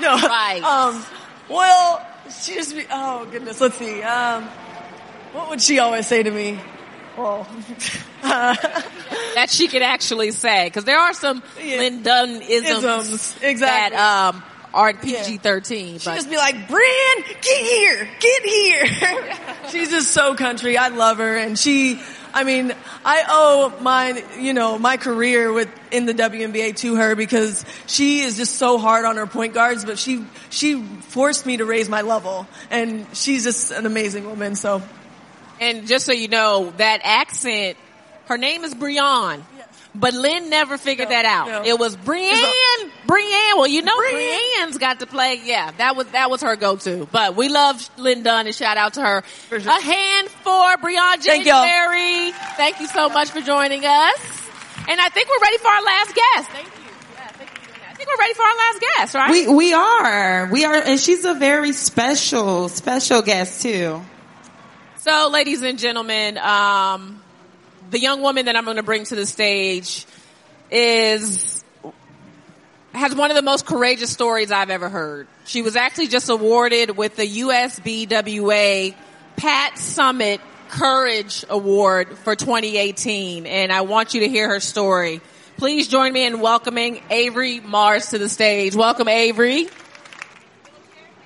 no. Right. Um. Well, she just. Be, oh goodness. Let's see. Um. What would she always say to me? Well. that she could actually say because there are some Lynn Dunn isms, Isms, exactly. that um, aren't PG thirteen. She'd just be like, Bran, get here, get here. She's just so country. I love her, and she. I mean, I owe my, you know, my career with in the WNBA to her because she is just so hard on her point guards, but she she forced me to raise my level, and she's just an amazing woman. So, and just so you know, that accent, her name is Briann. But Lynn never figured that out. It was Brienne, Brienne. Well, you know, Brienne's got to play. Yeah, that was that was her go-to. But we love Lynn Dunn and shout out to her. A hand for Briann Thank y'all. January. Thank you so much for joining us. And I think we're ready for our last guest. Thank you. Thank you. I think we're ready for our last guest, right? We we are we are, and she's a very special special guest too. So, ladies and gentlemen, um, the young woman that I'm going to bring to the stage is has one of the most courageous stories I've ever heard. She was actually just awarded with the USBWA Pat Summitt Courage Award for 2018, and I want you to hear her story. Please join me in welcoming Avery Marz to the stage. Welcome, Avery.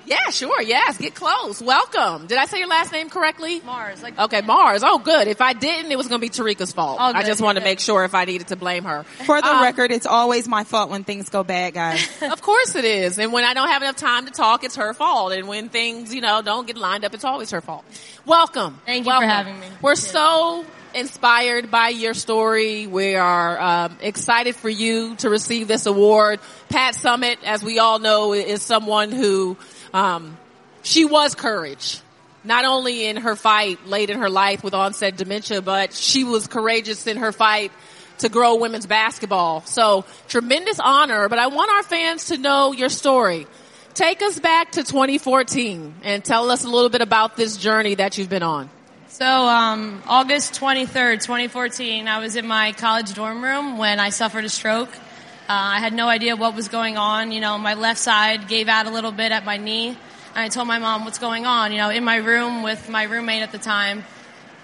Yeah, sure. Yes, get close. Welcome. Did I say your last name correctly? Marz. Like, Okay, Marz. Oh, good. If I didn't, it was going to be Terrika's fault. Oh, I just wanted to make sure if I needed to blame her. For the Um, record, it's always my fault when things go bad, guys. of course it is. And when I don't have enough time to talk, it's her fault. And when things, you know, don't get lined up, it's always her fault. Welcome. Thank you for having me. We're so inspired by your story. We are um, excited for you to receive this award. Pat Summitt, as we all know, is someone who um, she was courage. Not only in her fight late in her life with onset dementia, but she was courageous in her fight to grow women's basketball. So tremendous honor, but I want our fans to know your story. Take us back to 2014 and tell us a little bit about this journey that you've been on. So, um, August 23rd, 2014, I was in my college dorm room when I suffered a stroke. Uh, I had no idea what was going on. You know, my left side gave out a little bit at my knee. And I told my mom what's going on, you know, in my room with my roommate at the time.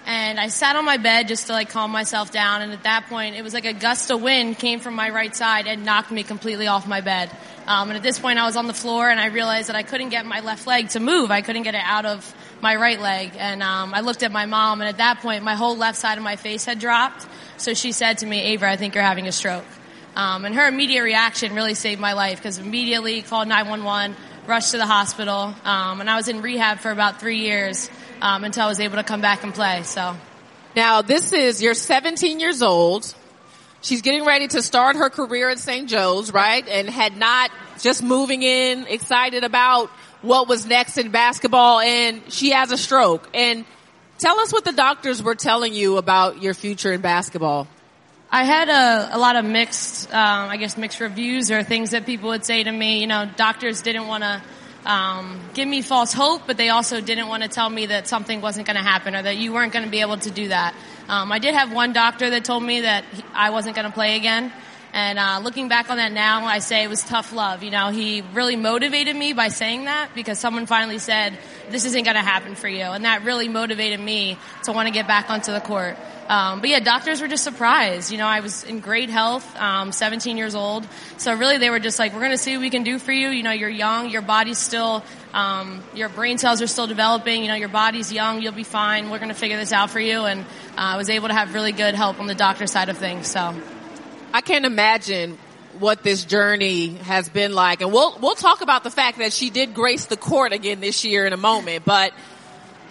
And I sat on my bed just to like calm myself down. And at that point, it was like a gust of wind came from my right side and knocked me completely off my bed. Um, and at this point, I was on the floor and I realized that I couldn't get my left leg to move. I couldn't get it out of my right leg. And um, I looked at my mom, and at that point, my whole left side of my face had dropped. So she said to me, Ava, I think you're having a stroke. Um, and her immediate reaction really saved my life because immediately called 911, rushed to the hospital, um, and I was in rehab for about three years um, until I was able to come back and play. So. Now, this is, you're 17 years old. She's getting ready to start her career at St. Joe's, right? And had not just moving in, excited about what was next in basketball, and she has a stroke. And tell us what the doctors were telling you about your future in basketball. I had a, a lot of mixed, um, I guess, mixed reviews or things that people would say to me. You know, doctors didn't want to um, give me false hope, but they also didn't want to tell me that something wasn't going to happen or that you weren't going to be able to do that. Um, I did have one doctor that told me that he, I wasn't going to play again. And uh, looking back on that now, I say it was tough love. You know, he really motivated me by saying that because someone finally said, "This isn't going to happen for you," and that really motivated me to want to get back onto the court. Um, but yeah, doctors were just surprised. You know, I was in great health, um, 17 years old. So really, they were just like, "We're going to see what we can do for you. You know, you're young, your body's still, um, your brain cells are still developing. You know, your body's young, you'll be fine. We're going to figure this out for you." And uh, I was able to have really good help on the doctor side of things. So. I can't imagine what this journey has been like. And we'll, we'll talk about the fact that she did grace the court again this year in a moment. But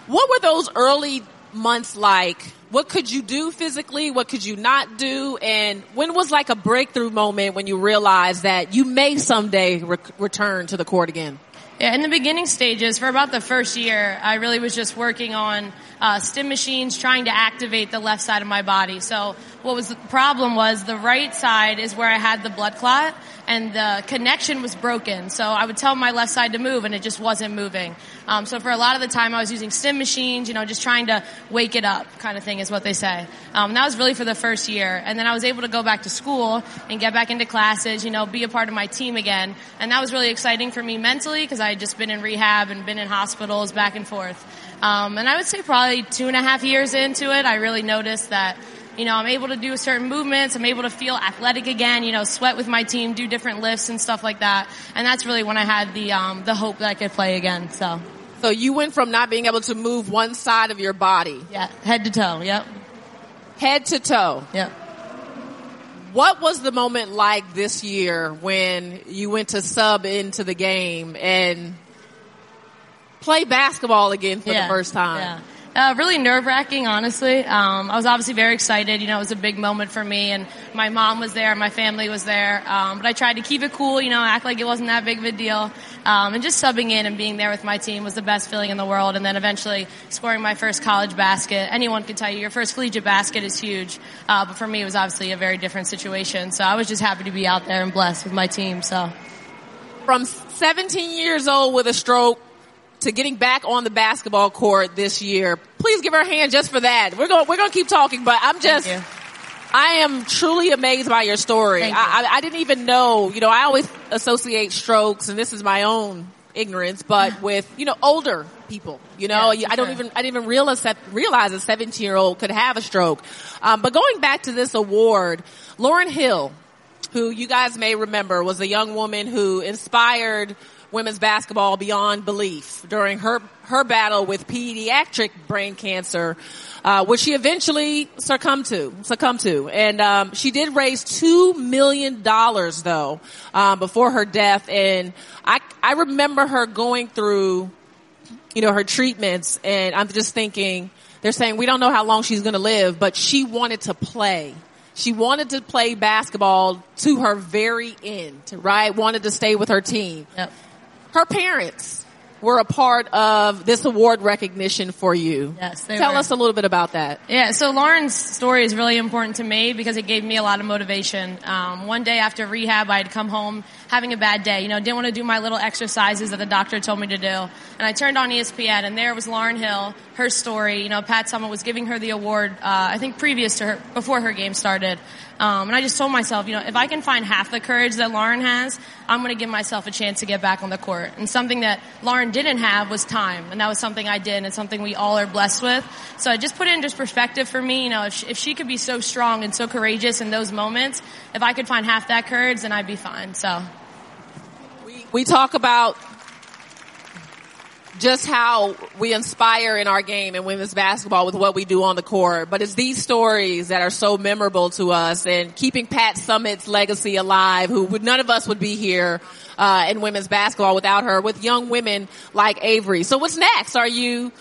what were those early months like? What could you do physically? What could you not do? And when was like a breakthrough moment when you realized that you may someday re- return to the court again? Yeah, in the beginning stages, for about the first year, I really was just working on uh, stim machines, trying to activate the left side of my body. So what was the problem was the right side is where I had the blood clot, and the connection was broken. So I would tell my left side to move, and it just wasn't moving. Um, so for a lot of the time, I was using stim machines, you know, just trying to wake it up, kind of thing, is what they say. Um, that was really for the first year, and then I was able to go back to school and get back into classes, you know, be a part of my team again, and that was really exciting for me mentally because I had just been in rehab and been in hospitals back and forth. Um, and I would say probably two and a half years into it, I really noticed that you know, I'm able to do certain movements. I'm able to feel athletic again, you know, sweat with my team, do different lifts and stuff like that. And that's really when I had the, um, the hope that I could play again. So. So you went from not being able to move one side of your body. Yeah. Head to toe. Yep. Head to toe. Yep. What was the moment like this year when you went to sub into the game and play basketball again for Yeah. the first time? Yeah. Uh, really nerve wracking, honestly. Um, I was obviously very excited. You know, it was a big moment for me, and my mom was there, my family was there. Um, but I tried to keep it cool, you know, act like it wasn't that big of a deal. Um, and just subbing in and being there with my team was the best feeling in the world. And then eventually scoring my first college basket. Anyone can tell you your first collegiate basket is huge, uh, but for me it was obviously a very different situation. So I was just happy to be out there and blessed with my team. So. From 17 years old with a stroke to getting back on the basketball court this year. Please give her a hand just for that. We're going, we're going to keep talking, but I'm just, I am truly amazed by your story. I, I, I didn't even know, you know, I always associate strokes and this is my own ignorance, but with, you know, older people, you know, Yeah, I don't sure. even, I didn't even realize that, realize a 17 year old could have a stroke. Um, but going back to this award, Lauren Hill, who you guys may remember was a young woman who inspired women's basketball beyond belief during her her battle with pediatric brain cancer, uh, which she eventually succumbed to. Succumbed to, and um, she did raise two million dollars though um, before her death. And I I remember her going through, you know, her treatments, and I'm just thinking they're saying we don't know how long she's going to live, but she wanted to play. She wanted to play basketball to her very end, right? Wanted to stay with her team. Her parents were a part of this award recognition for you. Yes, they Tell were. us a little bit about that. Yeah, so Lauren's story is really important to me because it gave me a lot of motivation. Um, one day after rehab, I had come home having a bad day. You know, didn't want to do my little exercises that the doctor told me to do. And I turned on ESPN, and there was Lauren Hill, her story. You know, Pat Summitt was giving her the award, uh, I think previous to her, before her game started. Um, and I just told myself, you know, if I can find half the courage that Lauren has, I'm going to give myself a chance to get back on the court. And something that Lauren didn't have was time, and that was something I did, and it's something we all are blessed with. So I just put it in just perspective for me. You know, if she, if she could be so strong and so courageous in those moments, if I could find half that courage, then I'd be fine. So. We talk about just how we inspire in our game in women's basketball with what we do on the court. But it's these stories that are so memorable to us and keeping Pat Summitt's legacy alive, who would, none of us would be here, uh, in women's basketball without her, with young women like Avery. So what's next? Are you,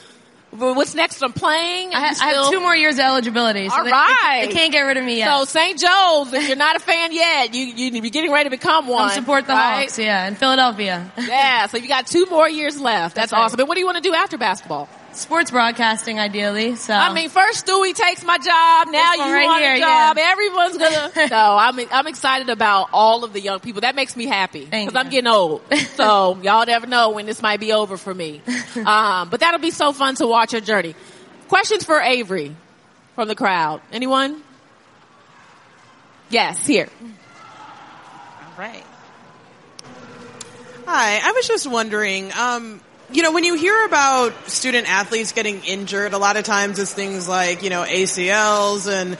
what's next I'm playing? I, ha- I have two more years of eligibility. So All they, right. they, can't get rid of me yet. So St. Joe's, if you're not a fan yet, you, you be getting ready to become one. Come support the right? Hawks, yeah, in Philadelphia. yeah, so you got two more years left. That's, That's right. awesome. And what do you want to do after basketball? Sports broadcasting, ideally. So I mean, first Stewie takes my job. Now you one right want here, a job. yeah. Everyone's gonna. no, I'm I'm excited about all of the young people. That makes me happy because I'm getting old. So y'all never know when this might be over for me. Um, but that'll be so fun to watch your journey. Questions for Avery from the crowd. Anyone? Yes, here. All right. Hi, I was just wondering, um, you know, when you hear about student athletes getting injured, a lot of times it's things like, you know, ACLs and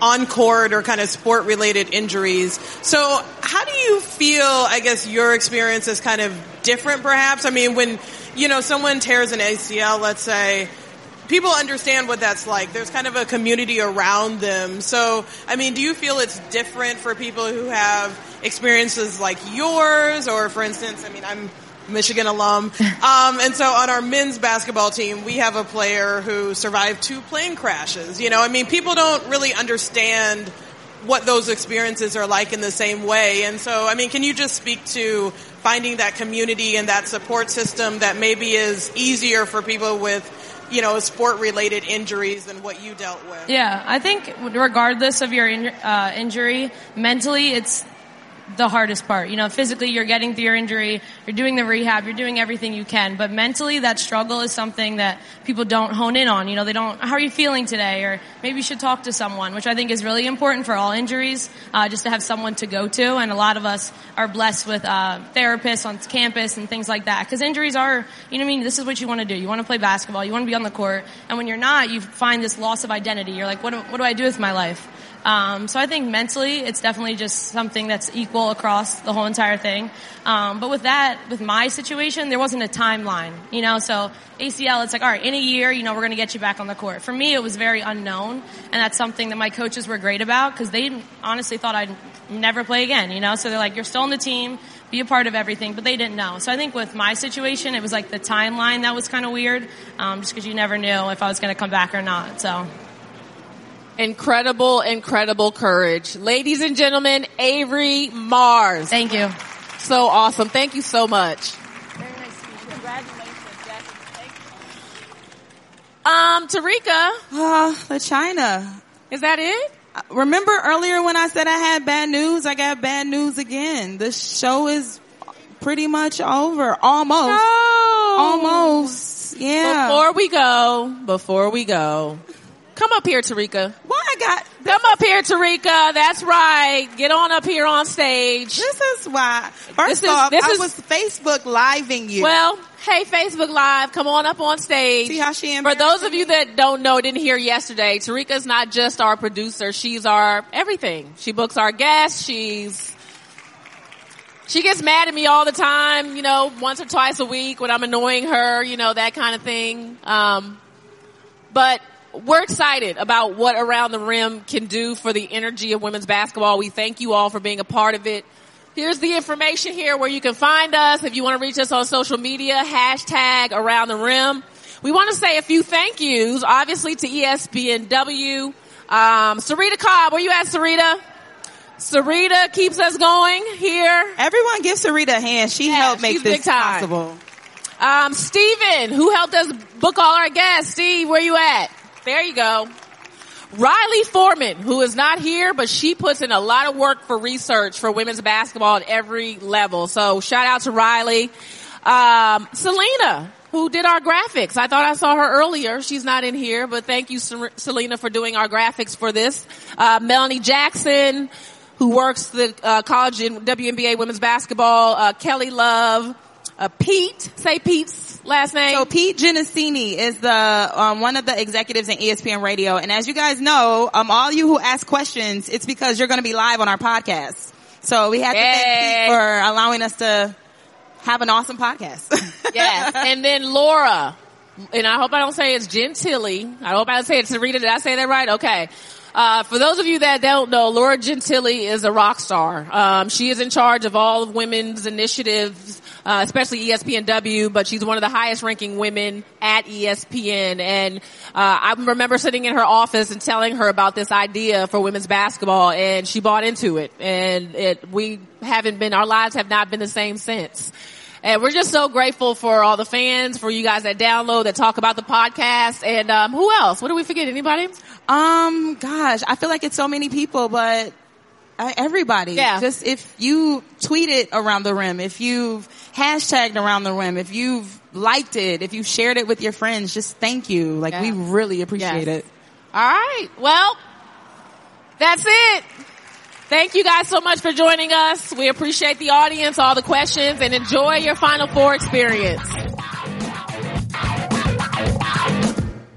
on court or kind of sport related injuries. So how do you feel, I guess, your experience is kind of different perhaps? I mean, when, you know, someone tears an ACL, let's say, people understand what that's like. There's kind of a community around them. So, I mean, do you feel it's different for people who have experiences like yours? Or, for instance, I mean, I'm Michigan alum. Um, and so on our men's basketball team, we have a player who survived two plane crashes. You know, I mean, people don't really understand what those experiences are like in the same way. And so, I mean, can you just speak to finding that community and that support system that maybe is easier for people with, you know, sport related injuries than what you dealt with? Yeah, I think regardless of your in, uh, injury, mentally it's the hardest part. You know, physically you're getting through your injury, you're doing the rehab, you're doing everything you can, but mentally that struggle is something that people don't hone in on. You know, they don't, how are you feeling today? Or maybe you should talk to someone, which I think is really important for all injuries, uh, just to have someone to go to. And a lot of us are blessed with, uh, therapists on campus and things like that. Cause injuries are, you know I mean? This is what you want to do. You want to play basketball. You want to be on the court. And when you're not, you find this loss of identity. You're like, what do, what do I do with my life? Um, so I think mentally, it's definitely just something that's equal across the whole entire thing. Um, but with that, with my situation, there wasn't a timeline, you know. So ACL, it's like, all right, in a year, you know, we're going to get you back on the court. For me, it was very unknown, and that's something that my coaches were great about because they honestly thought I'd never play again, you know. So they're like, you're still on the team, be a part of everything, but they didn't know. So I think with my situation, it was like the timeline that was kind of weird, um, just because you never knew if I was going to come back or not. So. Incredible, incredible courage. Ladies and gentlemen, Avery Marz. Thank you. So awesome. Thank you so much. congratulations Um, Terrika. Uh, the China. Is that it? Remember earlier when I said I had bad news? I got bad news again. The show is pretty much over. Almost. No. Almost. Yeah. Before we go, before we go, come up here, Terrika. Why I got? Come up here, Terrika. That's right. Get on up here on stage. This is why. First This is- off, this I is- was Facebook living you. Well, hey, Facebook Live, come on up on stage. See how she For those of you that don't know, didn't hear yesterday, Terrika's not just our producer, she's our everything. She books our guests, she's she gets mad at me all the time, you know, once or twice a week when I'm annoying her, you know, that kind of thing. Um, but we're excited about what Around the Rim can do for the energy of women's basketball. We thank you all for being a part of it. Here's the information here where you can find us. If you want to reach us on social media, hashtag Around the Rim. We want to say a few thank yous, obviously to ESPNW. Um, Sarita Cobb, where you at, Sarita? Sarita keeps us going here. Everyone give Sarita a hand. She helped make this possible. Um, Steven, who helped us book all our guests. Steve, where you at? There you go. Riley Foreman, who is not here, but she puts in a lot of work for research for women's basketball at every level. So shout out to Riley. Um, Selena, who did our graphics. I thought I saw her earlier. She's not in here, but thank you, Selena, for doing our graphics for this. Uh, Melanie Jackson, who works the uh, college in WNBA women's basketball. Uh, Kelly Love. Uh, Pete, say Pete's last name. So Pete Genesini is the um, one of the executives in ESPN Radio, and as you guys know, um, all you who ask questions, it's because you're going to be live on our podcast. So we have to thank Pete for allowing us to have an awesome podcast. yes. And then Laura, and I hope I don't say it's Gentile. I hope I don't say it's Sarita. Did I say that right? Okay. Uh, for those of you that don't know, Laura Gentile is a rock star. Um, she is in charge of all of women's initiatives, uh, especially ESPNW, but she's one of the highest ranking women at ESPN. And uh, I remember sitting in her office and telling her about this idea for women's basketball, and she bought into it. And it, we haven't been, our lives have not been the same since. And we're just so grateful for all the fans, for you guys that download, that talk about the podcast. And um, who else? What do we forget? Anybody? Um, gosh, I feel like it's so many people, but everybody. Yeah. Just if you tweeted around the rim, if you've hashtagged around the rim, if you've liked it, if you've shared it with your friends, just thank you. Like we really appreciate Yes. it. All right. Well, that's it. Thank you guys so much for joining us. We appreciate the audience, all the questions, and enjoy your Final Four experience.